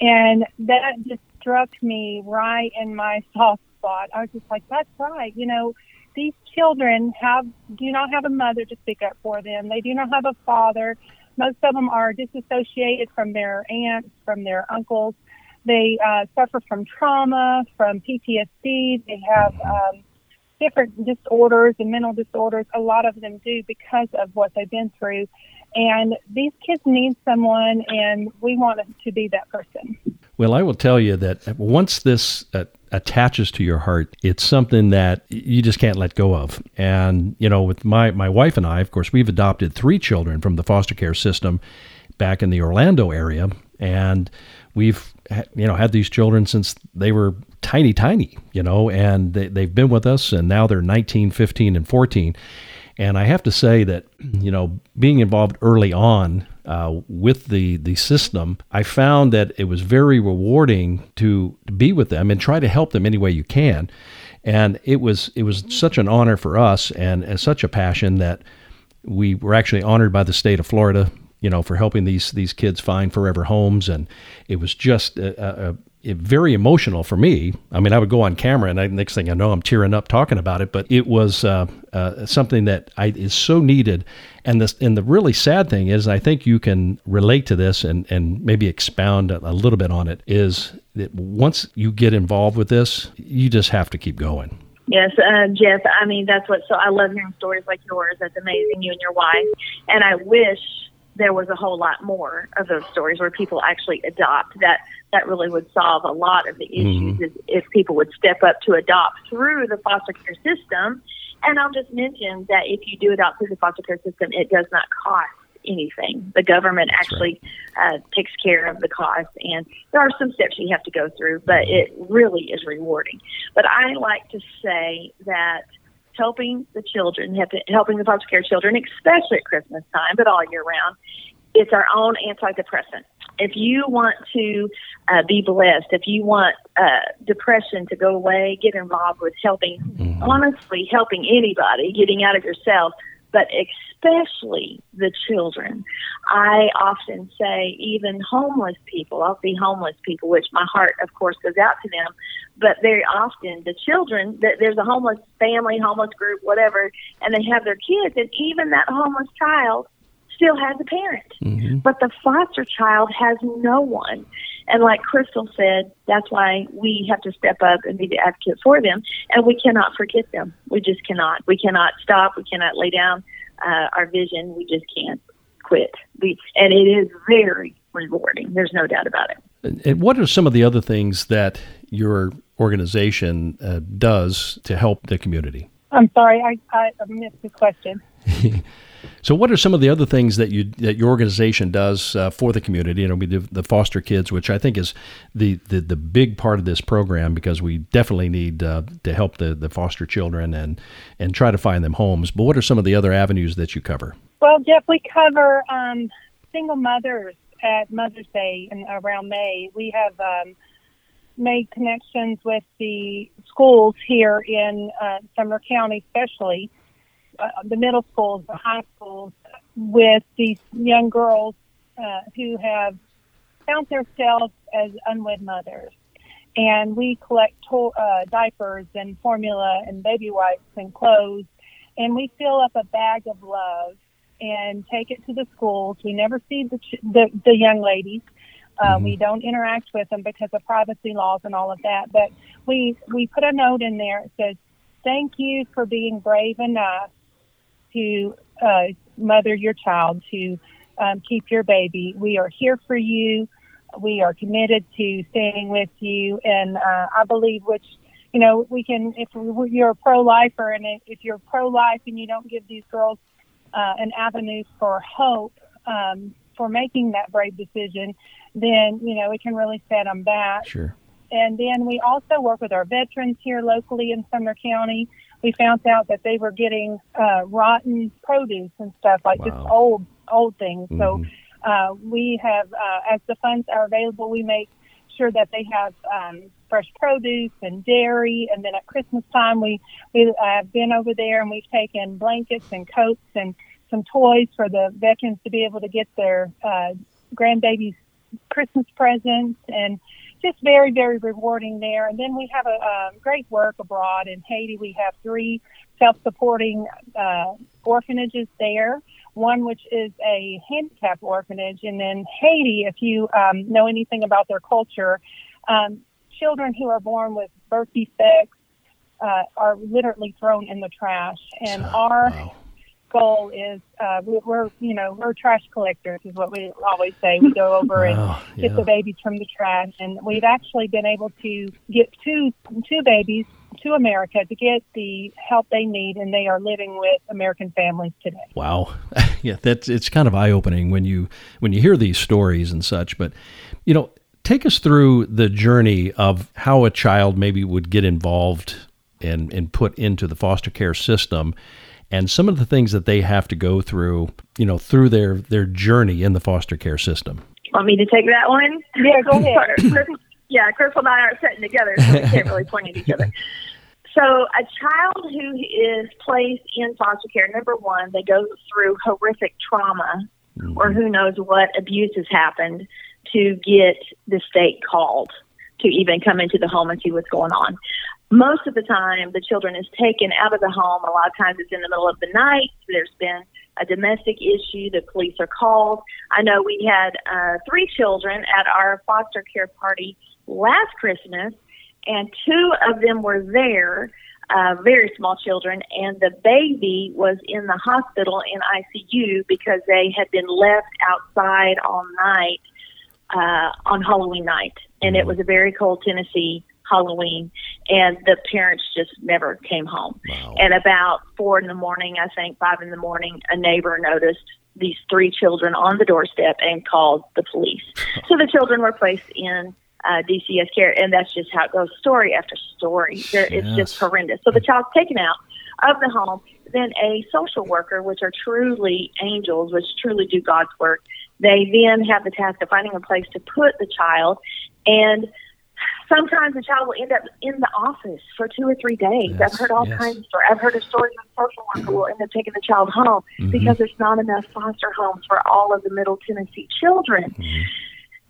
And that just struck me right in my (laughs) soft spot. I was just like, That's right. You know, these children have do not have a mother to speak up for them. They do not have a father. Most of them are disassociated from their aunts, from their uncles. They uh, suffer from trauma, from PTSD. They have um, different disorders and mental disorders. A lot of them do because of what they've been through. And these kids need someone, and we want to be that person. Well, I will tell you that once this uh, attaches to your heart, it's something that you just can't let go of. And you know, with my my wife and I, of course, we've adopted three children from the foster care system back in the Orlando area, and we've you know had these children since they were tiny, tiny, you know, and they, they've been with us, and now they're 19, 15, and 14. And I have to say that, you know, being involved early on uh, with the the system, I found that it was very rewarding to, to be with them and try to help them any way you can. And it was it was such an honor for us and, and such a passion that we were actually honored by the state of Florida, you know, for helping these these kids find forever homes. And it was just a, a, it, very emotional for me. I mean, I would go on camera, and I, next thing I know, I'm tearing up talking about it. But it was uh, uh, something that I, is so needed. And the and the really sad thing is, I think you can relate to this and and maybe expound a, a little bit on it. Is that once you get involved with this, you just have to keep going. Yes, uh, Jeff. I mean, that's what. So I love hearing stories like yours. That's amazing, you and your wife. And I wish there was a whole lot more of those stories where people actually adopt. That that really would solve a lot of the issues mm-hmm. if, if people would step up to adopt through the foster care system. And I'll just mention that if you do adopt through the foster care system, it does not cost anything. The government That's actually right. uh, takes care of the cost, and there are some steps you have to go through, but mm-hmm. it really is rewarding. But I like to say that helping the children, helping the foster care children, especially at Christmas time, but all year round, it's our own antidepressant. If you want to uh, be blessed, if you want uh, depression to go away, get involved with helping, mm-hmm. honestly, helping anybody, getting out of yourself, but especially the children. I often say, even homeless people, I'll see homeless people, which my heart, of course, goes out to them, but very often the children, there's a homeless family, homeless group, whatever, and they have their kids, and even that homeless child still has a parent. Mm-hmm. But the foster child has no one. And like Crystal said, that's why we have to step up and be the advocate for them. And we cannot forget them. We just cannot. We cannot stop. We cannot lay down uh, our vision. We just can't quit. We, and it is very rewarding. There's no doubt about it. And what are some of the other things that your organization uh, does to help the community? I'm sorry, I, I missed the question. (laughs) So, what are some of the other things that you that your organization does uh, for the community? You know, we do the foster kids, which I think is the the, the big part of this program because we definitely need uh, to help the, the foster children and and try to find them homes. But what are some of the other avenues that you cover? Well, Jeff, we cover um, single mothers at Mother's Day and around May. We have um, made connections with the schools here in uh, Sumner County, especially uh, the middle schools, the high schools, with these young girls uh, who have found themselves as unwed mothers. And we collect to- uh, diapers and formula and baby wipes and clothes, and we fill up a bag of love and take it to the schools. We never see the ch- the, the young ladies. Uh, mm-hmm. We don't interact with them because of privacy laws and all of that. But we we put a note in there. It says, "Thank you for being brave enough to uh, mother your child, to um, keep your baby. We are here for you. We are committed to staying with you. And uh, I believe, which, you know, we can, if you're a pro lifer and if you're pro life and you don't give these girls uh, an avenue for hope um, for making that brave decision, then, you know, it can really set them back. Sure. And then we also work with our veterans here locally in Sumner County we found out that they were getting uh, rotten produce and stuff like wow. just old old things. Mm-hmm. So uh, we have, uh, as the funds are available, we make sure that they have um, fresh produce and dairy. And then at Christmas time, we we have been over there and we've taken blankets and coats and some toys for the veterans to be able to get their uh, grandbabies Christmas presents and just very, very rewarding there. And then we have a, a great work abroad in Haiti. We have three self-supporting uh, orphanages there. One which is a handicapped orphanage, and then Haiti. If you um, know anything about their culture, um, children who are born with birth defects uh, are literally thrown in the trash. And our wow goal is uh, we, are you know we're trash collectors is what we always say. We go over and get yeah. the babies from the trash, and we've actually been able to get two two babies to America to get the help they need, and they are living with American families today. Wow, (laughs) yeah, that's it's kind of eye opening when you when you hear these stories and such. But you know, Take us through the journey of how a child maybe would get involved and, and put into the foster care system and some of the things that they have to go through, you know, through their, their journey in the foster care system. Want me to take that one? Yeah, go (laughs) ahead. yeah, Crystal and I aren't sitting together, so we can't really point at each other. (laughs) So, a child who is placed in foster care, number one, they go through horrific trauma, mm-hmm. or who knows what abuse has happened to get the state called to even come into the home and see what's going on. Most of the time, the children is taken out of the home. A lot of times, it's in the middle of the night. There's been a domestic issue. The police are called. I know we had uh, three children at our foster care party last Christmas and two of them were there, uh, very small children, and the baby was in the hospital in ICU because they had been left outside all night uh, on Halloween night, and it mm-hmm. was a very cold Tennessee Halloween, and the parents just never came home. Wow. And about four in the morning, I think five in the morning, a neighbor noticed these three children on the doorstep and called the police. (laughs) so the children were placed in uh, DCS care, and that's just how it goes, story after story. There, yes. It's just horrendous. So the child's taken out of the home. Then a social worker, which are truly angels, which truly do God's work, they then have the task of finding a place to put the child. And sometimes the child will end up in the office for two or three days. Yes, I've heard all yes. kinds of stories. I've heard of stories of a social worker who will end up taking the child home mm-hmm. because there's not enough foster homes for all of the Middle Tennessee children. Mm-hmm.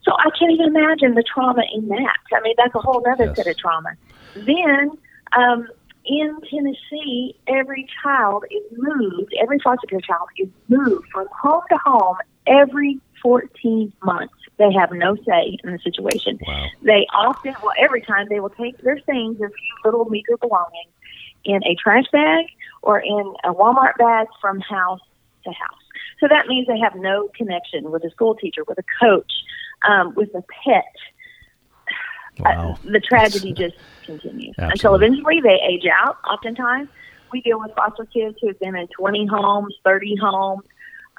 So I can't even imagine the trauma in that. I mean, that's a whole other yes. set of trauma. Then, um, in Tennessee, every child is moved, every foster care child is moved from home to home every 14 months. They have no say in the situation. Wow. They often, well, every time they will take their things, their few little meager belongings, in a trash bag or in a Walmart bag from house to house. So that means they have no connection with a school teacher, with a coach, um, with a pet. Uh, wow. Uh, the tragedy just continues Absolutely. until eventually they age out. Oftentimes, we deal with foster kids who have been in 20 homes, 30 homes.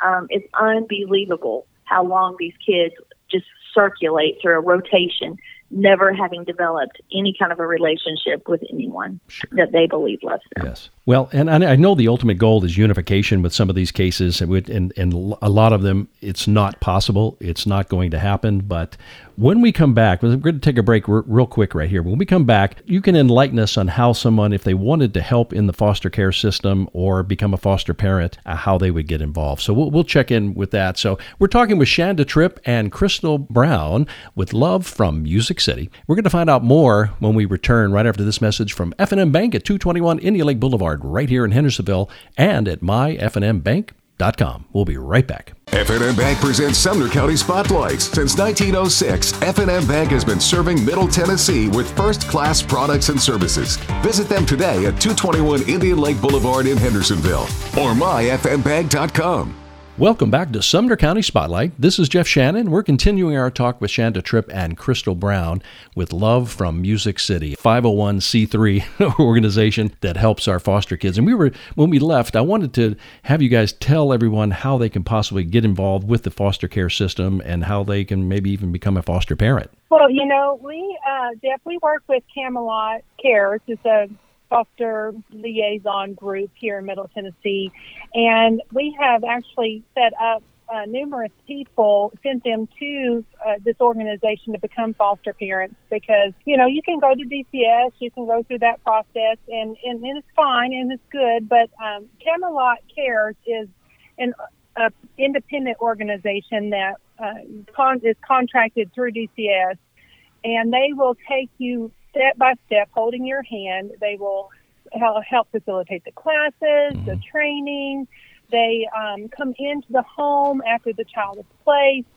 Um, it's unbelievable how long these kids just circulate through a rotation never having developed any kind of a relationship with anyone sure. that they believe loves them. Yes. Well, and I know the ultimate goal is unification with some of these cases, and, and a lot of them, it's not possible. It's not going to happen. But when we come back, we're going to take a break real quick right here. When we come back, you can enlighten us on how someone, if they wanted to help in the foster care system or become a foster parent, uh, how they would get involved. So we'll, we'll check in with that. So we're talking with Shanda Tripp and Crystal Brown with Love from Music City. We're going to find out more when we return right after this message from F&M Bank at 221 Indian Lake Boulevard right here in Hendersonville and at myfnmbank.com. We'll be right back. F&M Bank presents Sumner County Spotlights. Since 1906, F&M Bank has been serving Middle Tennessee with first-class products and services. Visit them today at 221 Indian Lake Boulevard in Hendersonville or myfmbank.com. Welcome back to Sumner County Spotlight. This is Jeff Shannon. We're continuing our talk with Shanda Tripp and Crystal Brown with Love from Music City, 501c3 (laughs) organization that helps our foster kids. And we were when we left, I wanted to have you guys tell everyone how they can possibly get involved with the foster care system and how they can maybe even become a foster parent. Well, you know, we uh, Jeff, we work with Camelot Cares. It's a foster liaison group here in Middle Tennessee, and we have actually set up uh, numerous people, sent them to uh, this organization to become foster parents because, you know, you can go to DCS, you can go through that process, and, and, and it's fine and it's good, but um, Camelot Cares is an uh, independent organization that uh, con- is contracted through DCS, and they will take you step by step, holding your hand. They will help facilitate the classes, mm-hmm. the training. They um, come into the home after the child is placed,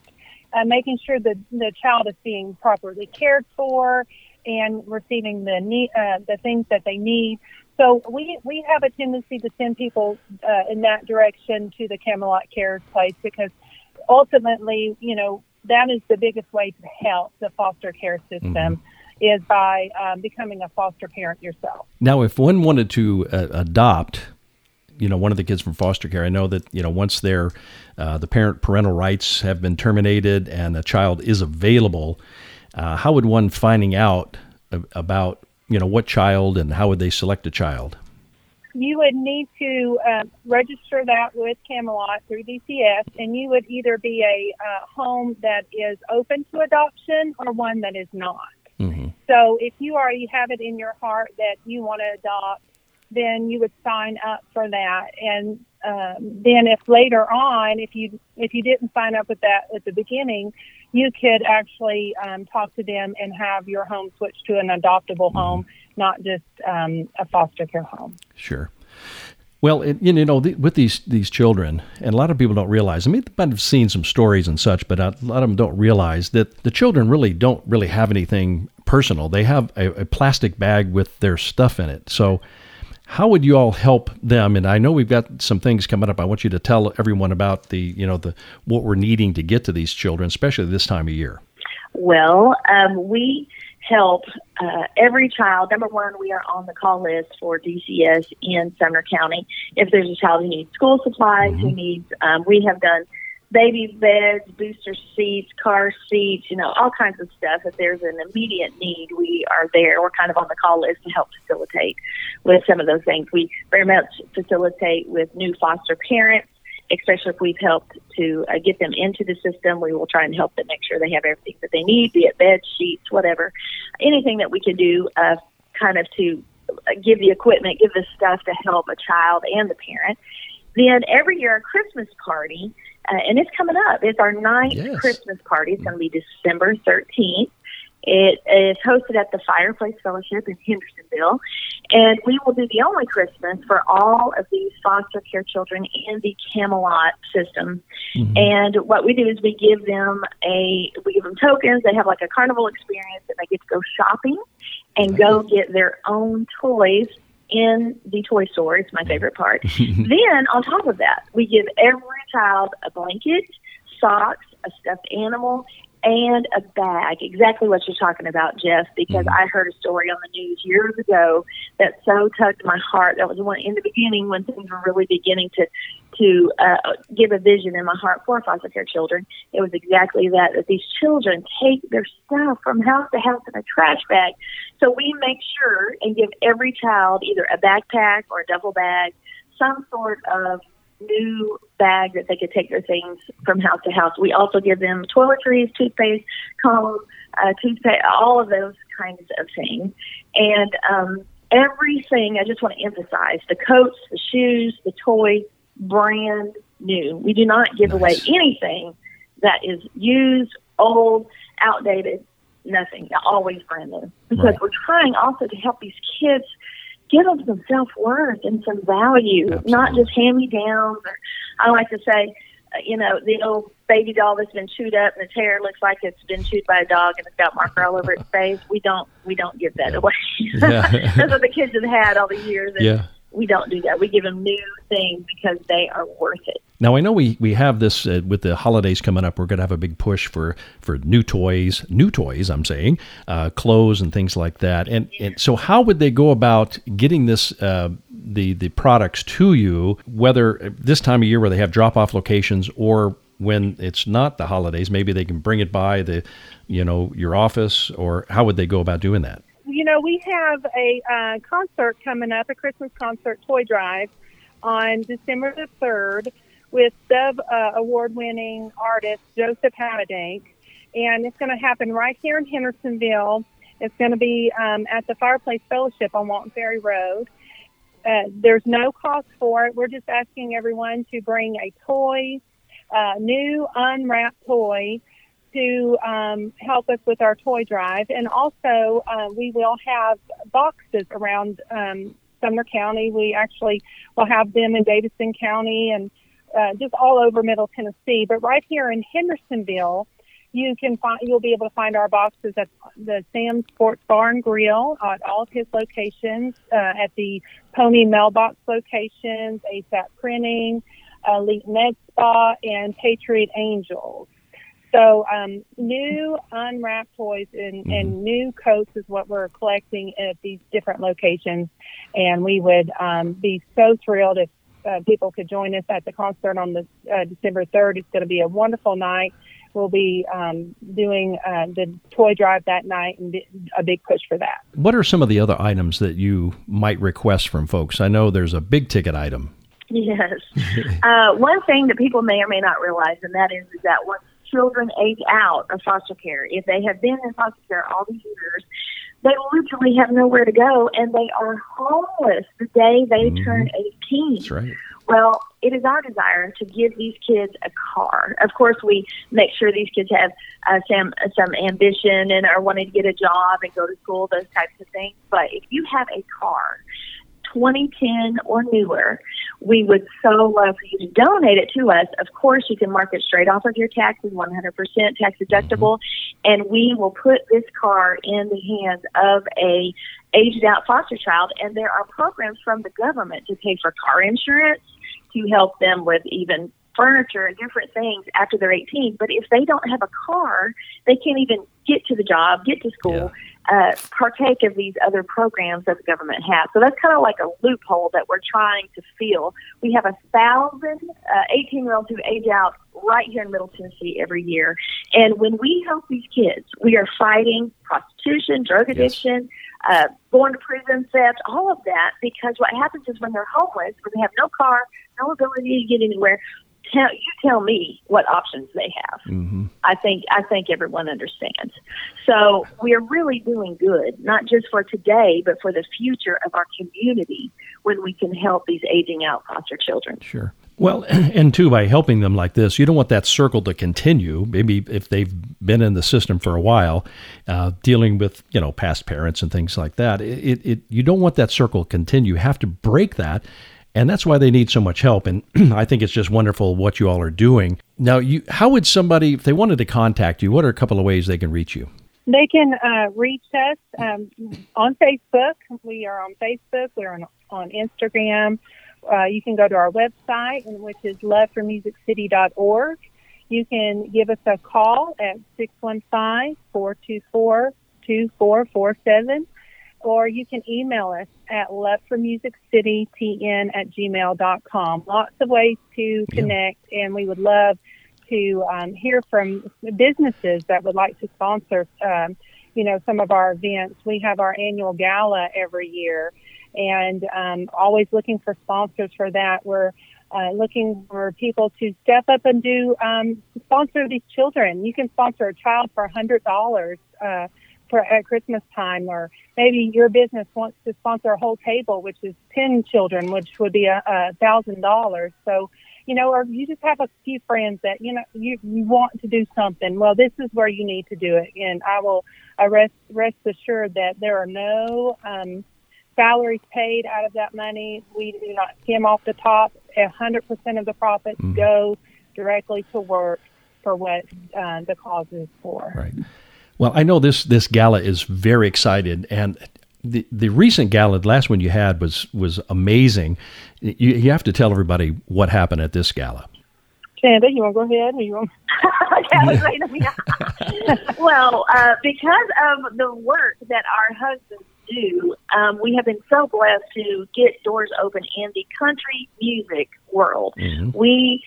uh, making sure that the child is being properly cared for and receiving the need, uh, the things that they need. So we we have a tendency to send people uh, in that direction to the Camelot Cares place because ultimately, you know, that is the biggest way to help the foster care system. Mm-hmm is by um, becoming a foster parent yourself. Now, if one wanted to uh, adopt, you know, one of the kids from foster care, I know that you know once their uh, the parent parental rights have been terminated and a child is available. Uh, how would one finding out about you know what child and how would they select a child? You would need to uh, register that with Camelot through DCS, and you would either be a uh, home that is open to adoption or one that is not. Mm-hmm. So if you already have it in your heart that you want to adopt, then you would sign up for that. And um, then if later on, if you if you didn't sign up with that at the beginning, you could actually um, talk to them and have your home switched to an adoptable mm-hmm. home, not just um, a foster care home. Sure. Well, it, you know, the, with these these children, and a lot of people don't realize. I mean, they might have seen some stories and such, but a lot of them don't realize that the children really don't really have anything personal. They have a, a plastic bag with their stuff in it. So, how would you all help them? And I know we've got some things coming up. I want you to tell everyone about the, you know, the what we're needing to get to these children, especially this time of year. Well, um, we help uh, every child. Number one, we are on the call list for DCS in Sumner County. If there's a child who needs school supplies, mm-hmm. who needs, um, we have done baby beds, booster seats, car seats, you know, all kinds of stuff. If there's an immediate need, we are there. We're kind of on the call list to help facilitate with some of those things. We very much facilitate with new foster parents especially if we've helped to uh, get them into the system, we will try and help them make sure they have everything that they need, be it bed sheets, whatever, anything that we can do, uh, kind of to uh, give the equipment, give the stuff to help a child and the parent. Then every year a Christmas party, uh, and it's coming up. It's our ninth yes. Christmas party. It's going to be December 13th. It is hosted at the Fireplace Fellowship in Hendersonville, and we will do the only Christmas for all of these foster care children in the Camelot system. Mm-hmm. And what we do is we give them a we give them tokens. They have like a carnival experience, and they get to go shopping and go get their own toys in the toy store. It's my favorite part. (laughs) then on top of that, we give every child a blanket, socks, a stuffed animal, and a bag. Exactly what you're talking about, Jeff, because mm-hmm. I heard a story on the news years ago that so touched my heart. That was one in the beginning when things were really beginning to to uh, give a vision in my heart for foster care children. It was exactly that that these children take their stuff from house to house in a trash bag. So we make sure and give every child either a backpack or a duffel bag, some sort of new bag that they could take their things from house to house. We also give them toiletries, toothpaste, comb, uh, toothpaste, all of those kinds of things. And um, everything, I just want to emphasize the coats, the shoes, the toys, brand new. We do not give nice. away anything that is used, old, outdated, nothing. Always brand new. Because right. we're trying also to help these kids give them some self worth and some value, Absolutely. not just hand me downs. Or I like to say, uh, you know, the old baby doll that's been chewed up and its hair looks like it's been chewed by a dog and it's got marker all over its (laughs) face. We don't we don't give that yeah. away. (laughs) Yeah. that's what the kids have had all the years. And yeah. We don't do that. We give them new things because they are worth it. Now I know we, we have this uh, with the holidays coming up. We're going to have a big push for, for new toys, new toys. I'm saying, uh, clothes and things like that. And, and so, how would they go about getting this uh, the the products to you? Whether this time of year where they have drop off locations or when it's not the holidays, maybe they can bring it by the, you know, your office. Or how would they go about doing that? You know, we have a uh, concert coming up, a Christmas concert toy drive on December the third with Dove uh, award winning artist Joseph Habedank. And it's going to happen right here in Hendersonville. It's going to be um, at the Fireplace Fellowship on Walton Ferry Road. Uh, there's no cost for it. We're just asking everyone to bring a toy, uh, new unwrapped toy, to um, help us with our toy drive. And also, uh, we will have boxes around um, Sumner County. We actually will have them in Davidson County and uh, just all over Middle Tennessee. But right here in Hendersonville, you can find you'll be able to find our boxes at the Sam Sports Bar and Grill at all of his locations, uh, at the Pony Mailbox locations, ASAP Printing, Elite Med Spa, and Patriot Angels. So um, new unwrapped toys and, mm-hmm. and new coats is what we're collecting at these different locations, and we would um, be so thrilled if uh, people could join us at the concert on the uh, December 3rd. It's going to be a wonderful night. We'll be um, doing uh, the toy drive that night and a big push for that. What are some of the other items that you might request from folks? I know there's a big ticket item. Yes. (laughs) uh, one thing that people may or may not realize, and that is, is that once children age out of foster care, if they have been in foster care all these years, they literally have nowhere to go and they are homeless the day they mm-hmm. turn 18. That's right. Well, it is our desire to give these kids a car. Of course, we make sure these kids have uh, some some ambition and are wanting to get a job and go to school, those types of things. But if you have a car, 2010 or newer, we would so love for you to donate it to us. Of course, you can mark it straight off of your taxes, 100% tax deductible, mm-hmm. and we will put this car in the hands of a aged out foster child. And there are programs from the government to pay for car insurance, to help them with even furniture and different things after they're 18. But if they don't have a car, they can't even get to the job, get to school, yeah. Uh, partake of these other programs that the government has. So that's kind of like a loophole that we're trying to fill. We have a thousand 18 uh, year olds who age out right here in Middle Tennessee every year. And when we help these kids, we are fighting prostitution, drug addiction. Yes. Uh, going to prison, theft, all of that, because what happens is when they're homeless, when they have no car, no ability to get anywhere, tell you tell me what options they have. Mm-hmm. I think I think everyone understands. So we are really doing good, not just for today, but for the future of our community when we can help these aging out foster children. Sure. Well, (clears throat) and too, by helping them like this, you don't want that circle to continue. Maybe if they've been in the system for a while, uh, dealing with you know past parents and things like that, it, it you don't want that circle to continue. You have to break that and that's why they need so much help. And (clears throat) I think it's just wonderful what you all are doing. Now, you, how would somebody, if they wanted to contact you, what are a couple of ways they can reach you? They can uh, reach us um, on Facebook. We are on Facebook. We're on, on Instagram. Uh, you can go to our website, which is loveformusiccity.org. You can give us a call at 615 424 2447 or you can email us at loveformusiccitytn at gmail.com. Lots of ways to connect, yeah. and we would love to um, hear from businesses that would like to sponsor, um, you know, some of our events. We have our annual gala every year, and um, always looking for sponsors for that. We're uh, looking for people to step up and do um, sponsor these children. You can sponsor a child for a hundred dollars. Uh, for at Christmas time, or maybe your business wants to sponsor a whole table, which is ten children, which would be a, thousand dollars. So, you know, or you just have a few friends that you know you, you want to do something. Well, this is where you need to do it, and I will I rest rest assured that there are no um, salaries paid out of that money. We do not skim off the top. A hundred percent of the profits mm-hmm. go directly to work for what uh, the cause is for. Right. Well, I know this this gala is very excited, and the the recent gala, the last one you had was was amazing. You, you have to tell everybody what happened at this gala. Sandy, you want to go ahead? Or you want? (laughs) (laughs) well, uh, because of the work that our husbands do, um, we have been so blessed to get doors open in the country music world. Mm-hmm. We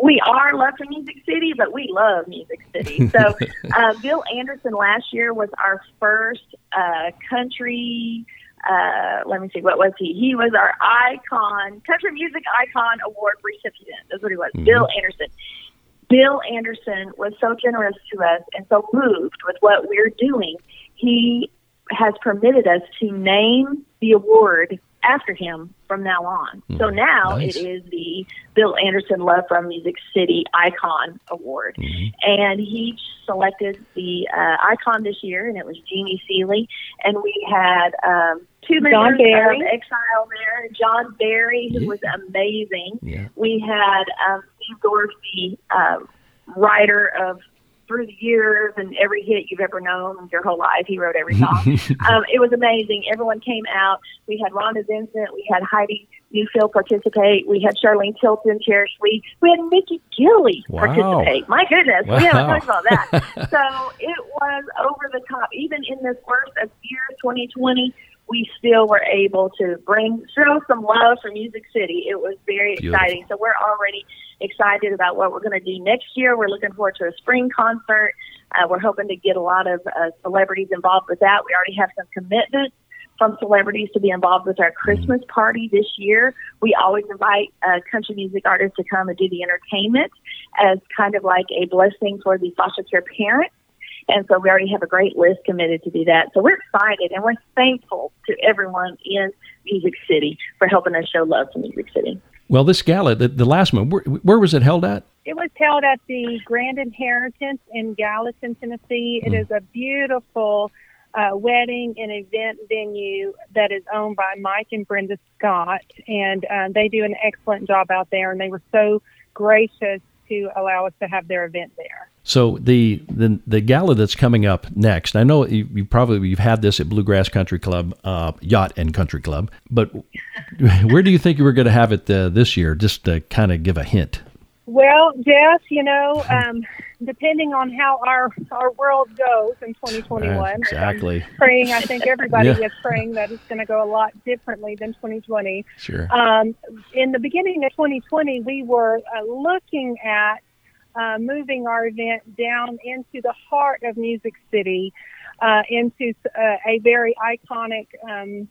we are Love for Music City, but we love Music City. (laughs) So, uh, Bill Anderson last year was our first uh, country. Uh, let me see, what was he? He was our icon, country music icon award recipient. That's what he was. Mm-hmm. Bill Anderson. Bill Anderson was so generous to us and so moved with what we're doing. He has permitted us to name the award after him from now on. Mm, so now nice. it is the Bill Anderson Love from Music City Icon Award. Mm-hmm. And he selected the uh, icon this year, and it was Jeannie Seely. And we had um, two members of Exile there, John Barry, who yeah. was amazing. Yeah. We had um, Steve Dorsey, uh, writer of through the years and every hit you've ever known your whole life. He wrote every song. (laughs) um, it was amazing. Everyone came out. We had Rhonda Vincent. We had Heidi Newfield participate. We had Charlene Tilton, Cherish Lee. We had Mickey Gilley wow. participate. My goodness, wow. we haven't talked about that. (laughs) so it was over the top. Even in this worst of year, 2020, we still were able to bring show some love for Music City. It was very Beautiful. exciting. So we're already excited about what we're going to do next year. We're looking forward to a spring concert. Uh, we're hoping to get a lot of uh, celebrities involved with that. We already have some commitments from celebrities to be involved with our Christmas party this year. We always invite uh, country music artists to come and do the entertainment as kind of like a blessing for the foster care parents. And so we already have a great list committed to do that. So we're excited and we're thankful to everyone in Music City for helping us show love to Music City. Well, this gala, the, the last one, where, where was it held at? It was held at the Grand Inheritance in Gallatin, Tennessee. It is a beautiful uh, wedding and event venue that is owned by Mike and Brenda Scott, and uh, they do an excellent job out there. And they were so gracious to allow us to have their event there. So the the the gala that's coming up next, I know you, you probably you've had this at Bluegrass Country Club, uh, Yacht and Country Club, but (laughs) where do you think you were going to have it uh, this year? Just to kind of give a hint. Well, Jeff, you know, (laughs) um, depending on how our our world goes in 2021, Right, exactly. Praying. I think everybody Yeah. is praying that it's going to go a lot differently than 2020. Sure. Um, in the beginning of 2020, we were uh, looking at uh, moving our event down into the heart of Music City, uh, into uh, a very iconic um,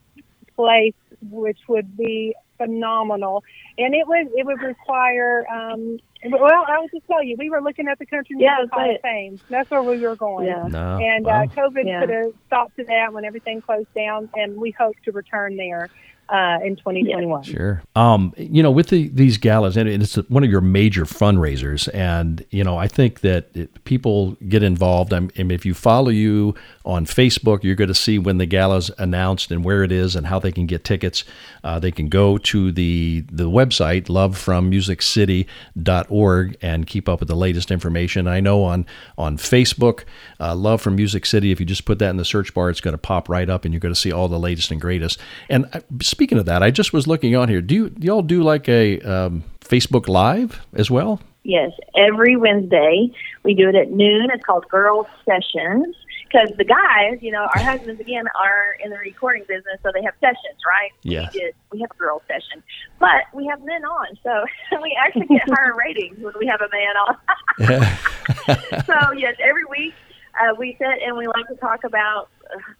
place, which would be phenomenal. And it was it would require. Um, well, I will just tell you, we were looking at the Country Music Yeah, Hall of. Fame. That's where we were going. Yeah. No. And Well, uh, COVID Yeah. put a stop to that when everything closed down, and we hope to return there uh, in 2021. Sure. Um, you know, with the, these galas, and it's one of your major fundraisers, and you know, I think that it, people get involved. I'm, and if you follow you on Facebook, you're going to see when the gala's announced and where it is and how they can get tickets. Uh, they can go to the the website lovefrommusiccity.org and keep up with the latest information. I know on on Facebook, uh, Love from Music City. If you just put that in the search bar, it's going to pop right up, and you're going to see all the latest and greatest. And uh, speaking of that, I just was looking on here. Do you do y'all do like a um, Facebook Live as well? Yes, every Wednesday we do it at noon. It's called Girls Sessions because the guys, you know, our husbands again are in the recording business, so they have sessions, right? Yeah. We, did, we have a girls session, but we have men on, so (laughs) we actually get higher (laughs) ratings when we have a man on. (laughs) so yes, every week uh, we sit and we like to talk about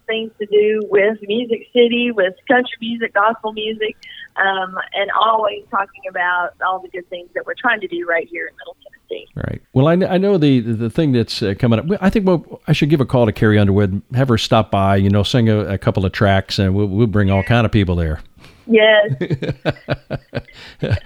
things to do with Music City, with country music, gospel music, um, and always talking about all the good things that we're trying to do right here in Middle Tennessee. Right. Well, I, kn- I know the the thing that's uh, coming up. I think well, I should give a call to Carrie Underwood, have her stop by, you know, sing a, a couple of tracks, and we'll, we'll bring all kind of people there. Yes. (laughs)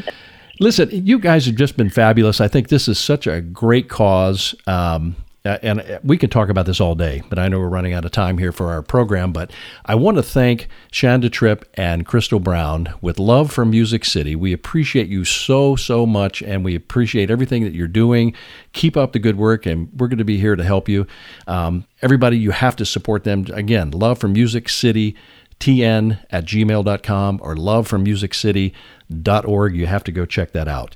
(laughs) Listen, you guys have just been fabulous. I think this is such a great cause. Um, and uh, we could talk about this all day, but I know we're running out of time here for our program. But I want to thank Shanda Tripp and Crystal Brown with Love from Music City. We appreciate you so, so much, and we appreciate everything that you're doing. Keep up the good work, and we're going to be here to help you. Um, everybody, you have to support them. Again, Love from Music City. TN at gmail.com or lovefrommusiccity.org. You have to go check that out.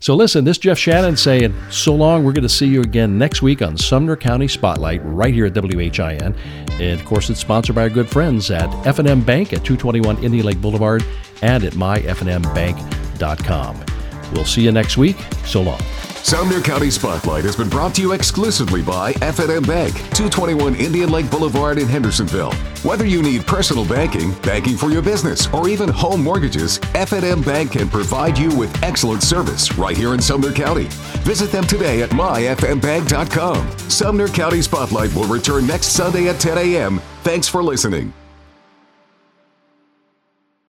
So listen, this is Jeff Shannon saying so long. We're going to see you again next week on Sumner County Spotlight right here at WHIN. And of course, it's sponsored by our good friends at F&M Bank at 221 Indian Lake Boulevard and at myfmbank.com. We'll see you next week. So long. Sumner County Spotlight has been brought to you exclusively by F&M Bank, 221 Indian Lake Boulevard in Hendersonville. Whether you need personal banking, banking for your business, or even home mortgages, F&M Bank can provide you with excellent service right here in Sumner County. Visit them today at myfmbank.com. Sumner County Spotlight will return next Sunday at 10 a.m. Thanks for listening.